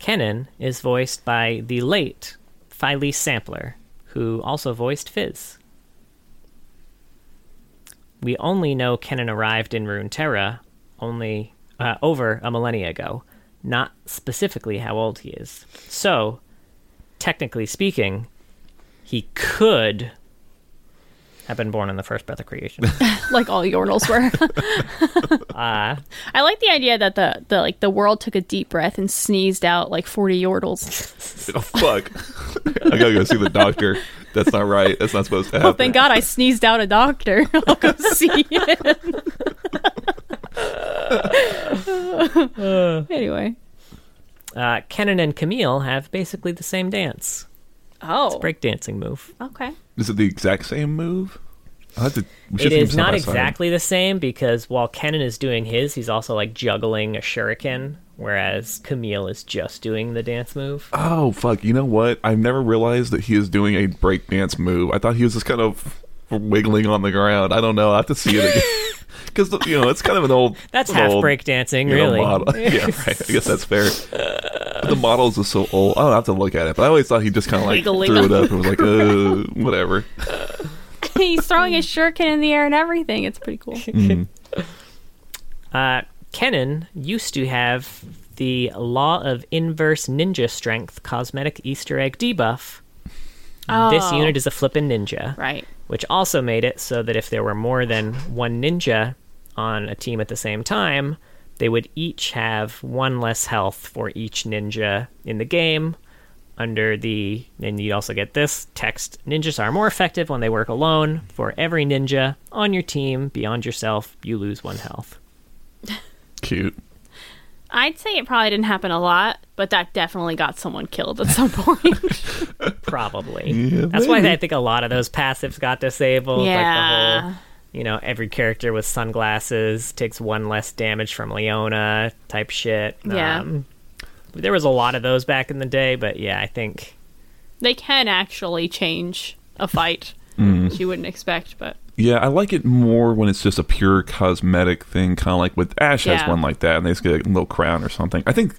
Speaker 2: Kennen is voiced by the late Philece Sampler, who also voiced Fizz. We only know Kennen arrived in Runeterra only uh, over a millennia ago, not specifically how old he is. So, technically speaking, he could have been born in the first breath of creation. [LAUGHS] [LAUGHS]
Speaker 1: like all Yordles were. [LAUGHS]
Speaker 2: uh,
Speaker 1: I like the idea that the, the like the world took a deep breath and sneezed out like forty Yordles.
Speaker 3: Oh, fuck. I gotta go see the doctor. That's not right. That's not supposed to happen.
Speaker 1: Oh, thank God I sneezed out a doctor. I'll go see it. [LAUGHS] [LAUGHS] anyway.
Speaker 2: uh, Kennen and Camille have basically the same dance.
Speaker 1: Oh.
Speaker 2: It's a breakdancing move.
Speaker 1: Okay.
Speaker 3: Is it the exact same move? I have to. We should
Speaker 2: It
Speaker 3: see them
Speaker 2: is
Speaker 3: side
Speaker 2: not exactly the same because while Kennen is doing his, he's also like juggling a shuriken, whereas Camille is just doing the dance move.
Speaker 3: Oh fuck! You know what? I've never realized that he is doing a breakdance move. I thought he was just kind of wiggling on the ground. I don't know. I have to see it again [LAUGHS] [LAUGHS] because you know it's kind of an old. [LAUGHS]
Speaker 2: That's
Speaker 3: an
Speaker 2: half
Speaker 3: old,
Speaker 2: breakdancing,
Speaker 3: you know,
Speaker 2: really.
Speaker 3: model. yeah, right. I guess that's fair. But the models are so old. I don't have to look at it. But I always thought he just kind of like
Speaker 1: Wiggling
Speaker 3: threw it up and was like, uh, whatever.
Speaker 1: He's throwing his shuriken in the air and everything. It's pretty cool.
Speaker 2: Uh, Kennen used to have the Law of Inverse Ninja Strength cosmetic Easter egg debuff, This
Speaker 1: Oh.
Speaker 2: unit is a flippin' ninja,
Speaker 1: Right.
Speaker 2: which also made it so that if there were more than one ninja on a team at the same time, they would each have one less health for each ninja in the game. Under the, and you also get this text ninjas are more effective when they work alone. For every ninja on your team beyond yourself, you lose one health.
Speaker 3: Cute.
Speaker 1: I'd say it probably didn't happen a lot, but that definitely got someone killed at some [LAUGHS] point.
Speaker 2: Probably.
Speaker 3: Yeah,
Speaker 2: That's why. I think a lot of those passives got disabled. Like the
Speaker 1: Yeah.
Speaker 2: whole, you know, every character with sunglasses takes one less damage from Leona type shit.
Speaker 1: Yeah.
Speaker 2: Um, there was a lot of those back in the day, but yeah, I think
Speaker 1: they can actually change a fight, which you wouldn't expect, but
Speaker 3: Yeah, I like it more when it's just a pure cosmetic thing, kind of like with Ash has one like that, and they just get a little crown or something. I think.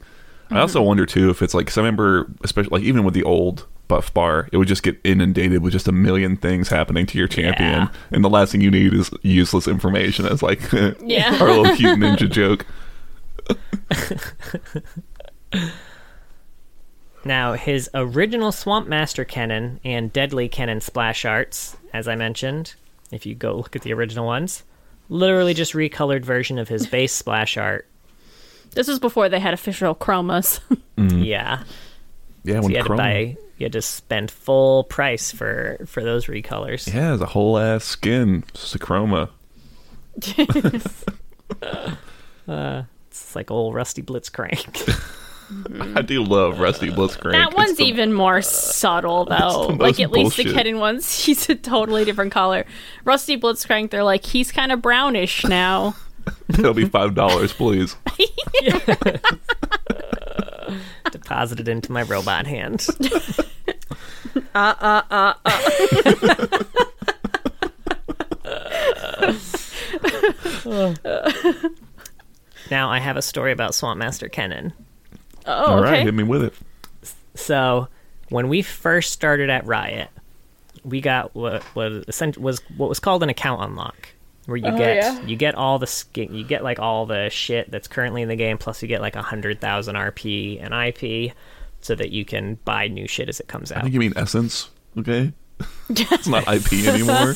Speaker 3: I also
Speaker 1: Mm-hmm.
Speaker 3: wonder too if it's like, cause I remember, especially like even with the old buff bar, it would just get inundated with just a million things happening to your champion,
Speaker 2: Yeah.
Speaker 3: and the last thing you need is useless information. It's like [LAUGHS]
Speaker 1: Yeah.
Speaker 3: our little cute ninja [LAUGHS] joke. [LAUGHS]
Speaker 2: now his original Swamp Master Kennen and Deadly Kennen splash arts, as I mentioned, if you go look at the original ones, literally just recolored version of his base splash art.
Speaker 1: this was before they had official chromas. [LAUGHS] Mm.
Speaker 2: Yeah.
Speaker 3: Yeah,
Speaker 2: So
Speaker 3: when
Speaker 2: you had to buy you had to spend full price for for those recolors.
Speaker 3: yeah, it's a whole ass skin, just a chroma. [LAUGHS] [LAUGHS]
Speaker 2: Uh, it's like old Rusty Blitzcrank.
Speaker 3: I do love Rusty Blitzcrank.
Speaker 1: that one's
Speaker 3: the-
Speaker 1: even more subtle, [LAUGHS] though.
Speaker 3: the
Speaker 1: Like
Speaker 3: most
Speaker 1: at least the
Speaker 3: bullshit.
Speaker 1: Kennen ones, [LAUGHS] he's a totally different color. Rusty Blitzcrank, they're like he's kind of brownish now. [LAUGHS]
Speaker 3: It'll be five dollars, please.
Speaker 2: Deposited into my robot hand. Uh, uh, uh. now I have a story about Swamp Master Kennen.
Speaker 1: Oh,
Speaker 3: All
Speaker 1: okay.
Speaker 3: right, hit me with it.
Speaker 2: So when we first started at Riot, we got what was essen- was what was called an account unlock, where you oh, get
Speaker 1: yeah.
Speaker 2: you get all the skin, you get like all the shit that's currently in the game, plus you get like a hundred thousand RP and IP, so that you can buy new shit as it comes
Speaker 3: I
Speaker 2: out.
Speaker 3: think you mean essence. Okay, [LAUGHS] it's not IP anymore.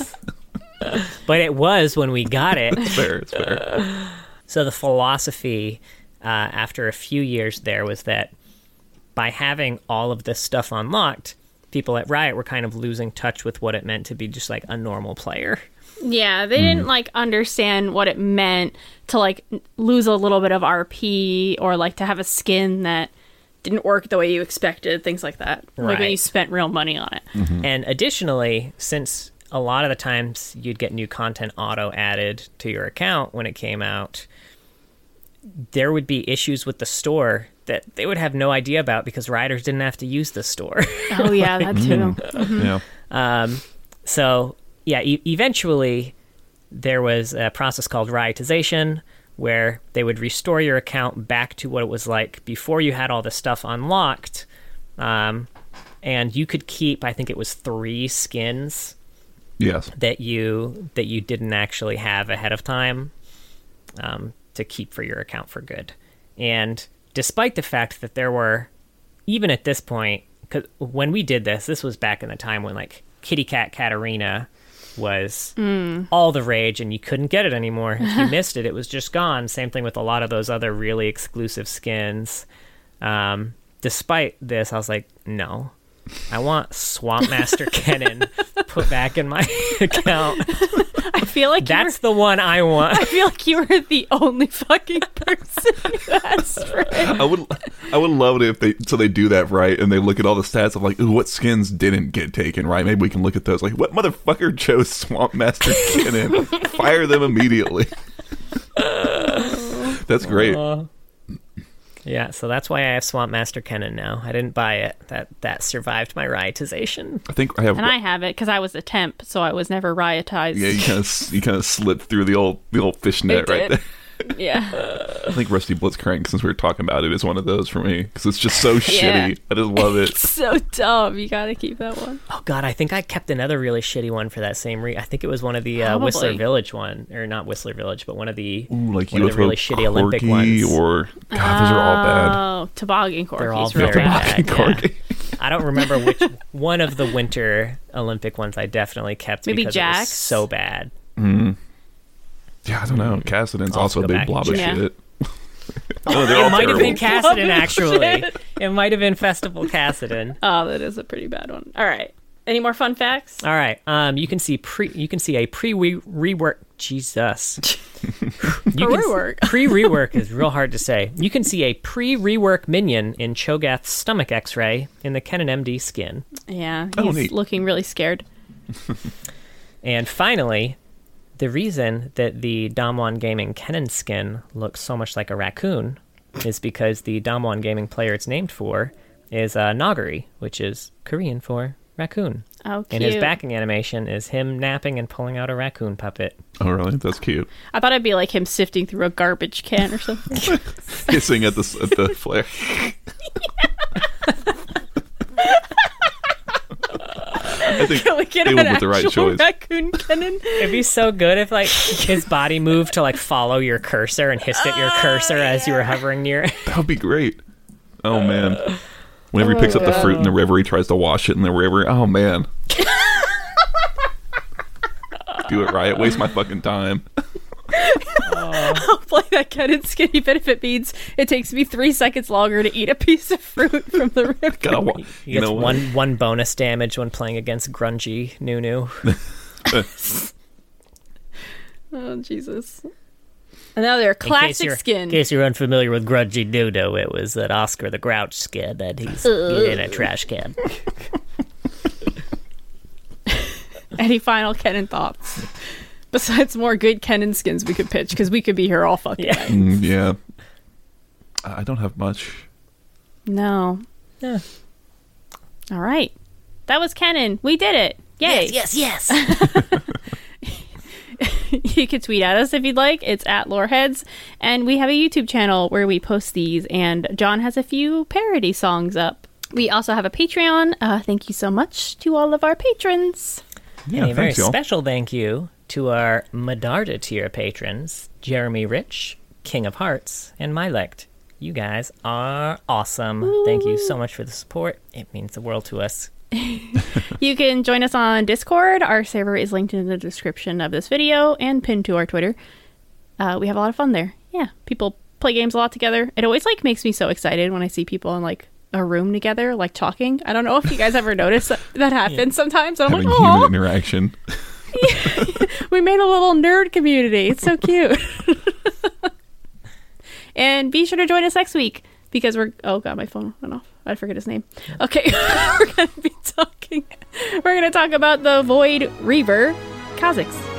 Speaker 2: But it was when we got it.
Speaker 3: It's fair. It's fair.
Speaker 2: So the philosophy uh, after a few years there was that by having all of this stuff unlocked, people at Riot were kind of losing touch with what it meant to be just like a normal player.
Speaker 1: Yeah, they didn't like understand what it meant to like lose a little bit of RP or like to have a skin that didn't work the way you expected, things like that. Like when you spent real money on it.
Speaker 2: And additionally, since a lot of the times you'd get new content auto added to your account when it came out, there would be issues with the store that they would have no idea about because Rioters didn't have to use the store.
Speaker 1: Oh yeah, [LAUGHS] that too.
Speaker 3: Yeah.
Speaker 2: Um, so yeah, e- eventually there was a process called riotization where they would restore your account back to what it was like before you had all the stuff unlocked. Um, and you could keep, I think it was three skins
Speaker 3: Yes.
Speaker 2: that you that you didn't actually have ahead of time um, to keep for your account for good. And despite the fact that there were, even at this point, because when we did this, this was back in the time when like Kitty Cat Katarina was all the rage and you couldn't get it anymore. If you [LAUGHS] missed it, it was just gone. Same thing with a lot of those other really exclusive skins. Um, despite this, I was like, no. I want Swamp Master [LAUGHS] Kennen put back in my [LAUGHS] account.
Speaker 1: I feel like
Speaker 2: That's
Speaker 1: you
Speaker 2: the one I want.
Speaker 1: I feel like you were the only fucking person who asked for [LAUGHS] it.
Speaker 3: I would I would love it if they so they do that right and they look at all the stats of like ooh what skins didn't get taken right maybe we can look at those like what motherfucker chose Swamp Master Kennen fire them immediately that's great uh,
Speaker 2: Yeah, so that's why I have Swamp Master Kennen now. I didn't buy it. That that survived my riotization.
Speaker 3: I think I have
Speaker 1: And I have it because I was a temp, so I was never riotized.
Speaker 3: yeah you kind of you kind of slipped through the old the old fishnet
Speaker 1: I
Speaker 3: right
Speaker 1: did.
Speaker 3: there [LAUGHS]
Speaker 1: yeah.
Speaker 3: I think Rusty Blitzcrank since we were talking about it is one of those for me because it's just so [LAUGHS]
Speaker 1: Yeah.
Speaker 3: shitty I just love it
Speaker 1: so dumb. You gotta keep that one.
Speaker 2: Oh god, I think I kept another really shitty one for that same re. I think it was one of the uh, Whistler Village one, or not Whistler Village, but one of the
Speaker 3: Ooh, like
Speaker 2: one of the really shitty Olympic ones.
Speaker 3: or God those are all bad
Speaker 1: Oh, toboggan Corki.
Speaker 2: They're all very
Speaker 1: bad.
Speaker 2: bad.
Speaker 3: Toboggan
Speaker 2: yeah. [LAUGHS] I don't remember which one of the Winter Olympic ones I definitely kept
Speaker 1: Maybe
Speaker 2: because it was so bad.
Speaker 3: Yeah, I don't know. Kassadin's
Speaker 2: I'll
Speaker 3: also a big
Speaker 2: back
Speaker 3: blob of
Speaker 1: check.
Speaker 3: shit. [LAUGHS] no, they're all
Speaker 2: It might have been
Speaker 3: terrible.
Speaker 2: Actually. [LAUGHS] It might have been Festival Cassidon. [LAUGHS]
Speaker 1: Oh, that is a pretty bad one. All right. Any more fun facts?
Speaker 2: All right. Um, you can see pre. You can see a pre rework. Jesus. You can
Speaker 1: Rework.
Speaker 2: Pre rework is real hard to say. You can see a pre rework minion in Cho'Gath's stomach X-ray in the Kennen MD skin.
Speaker 1: Yeah,
Speaker 3: Oh,
Speaker 1: he's
Speaker 3: neat.
Speaker 1: looking really scared.
Speaker 2: And finally, the reason that the Damwon Gaming Kennen skin looks so much like a raccoon is because the Damwon Gaming player it's named for is uh, Nuguri, which is Korean for raccoon.
Speaker 1: Oh, cute.
Speaker 2: And his backing animation is him napping and pulling out a raccoon puppet.
Speaker 3: Oh, really? That's cute.
Speaker 1: I thought it'd be like him sifting through a garbage can or something. [LAUGHS]
Speaker 3: Hissing at the at the [LAUGHS] flare. [LAUGHS] I think
Speaker 1: Can we get
Speaker 3: they
Speaker 1: an
Speaker 3: went with the right
Speaker 1: actual
Speaker 3: choice.
Speaker 1: raccoon Kennen?
Speaker 2: It'd be so good if like his body moved to like follow your cursor and hissed at your oh, cursor as you were hovering near it.
Speaker 3: That would be great. Oh man. Uh, Whenever he picks up the oh, fruit in the river, he tries to wash it in the river. Oh man. [LAUGHS] Do it right. Waste my fucking time.
Speaker 1: I'll play that Kennen skin even if it means it takes me three seconds longer to eat a piece of fruit from the [LAUGHS] river.
Speaker 3: Gotta wa-
Speaker 2: He
Speaker 3: you
Speaker 2: gets
Speaker 3: know what?
Speaker 2: one one bonus damage when playing against grungy Nunu. [LAUGHS] [LAUGHS]
Speaker 1: Oh Jesus! Another classic
Speaker 2: you're-
Speaker 1: skin.
Speaker 2: In case you're unfamiliar with Grungy Nunu, it was that Oscar the Grouch skin that he's in a trash can.
Speaker 1: Any final Kennen thoughts? Besides more good Kennen skins we could pitch because we could be here all fucking
Speaker 2: Yeah.
Speaker 1: night.
Speaker 3: Mm, yeah. I don't have much.
Speaker 1: No.
Speaker 2: Yeah.
Speaker 1: All right. That was Kennen. We did it. Yay.
Speaker 4: Yes, yes, yes. [LAUGHS]
Speaker 1: you can tweet at us if you'd like. It's at Loreheads. And we have a YouTube channel where we post these, and John has a few parody songs up. We also have a Patreon. Uh, thank you so much to all of our patrons.
Speaker 3: Yeah,
Speaker 2: and a very
Speaker 3: y'all.
Speaker 2: special thank you to our Medarda tier patrons, Jeremy Rich, King of Hearts, and Mylect. You guys are awesome. Thank you so much for the support. It means the world to us. [LAUGHS]
Speaker 1: You can join us on Discord. Our server is linked in the description of this video and pinned to our Twitter. Uh, we have a lot of fun there. Yeah, people play games a lot together. It always like makes me so excited when I see people in like a room together, like talking. I don't know if you guys ever [LAUGHS] notice that, that happens sometimes. I'm
Speaker 3: Having
Speaker 1: like,
Speaker 3: human
Speaker 1: oh,
Speaker 3: interaction. [LAUGHS] [LAUGHS]
Speaker 1: we made a little nerd community. It's so cute. [LAUGHS] and be sure to join us next week because we're oh god, my phone went off. I forget his name. Okay, [LAUGHS] we're gonna be talking. We're gonna talk about the Void Reaver, Kha'Zix.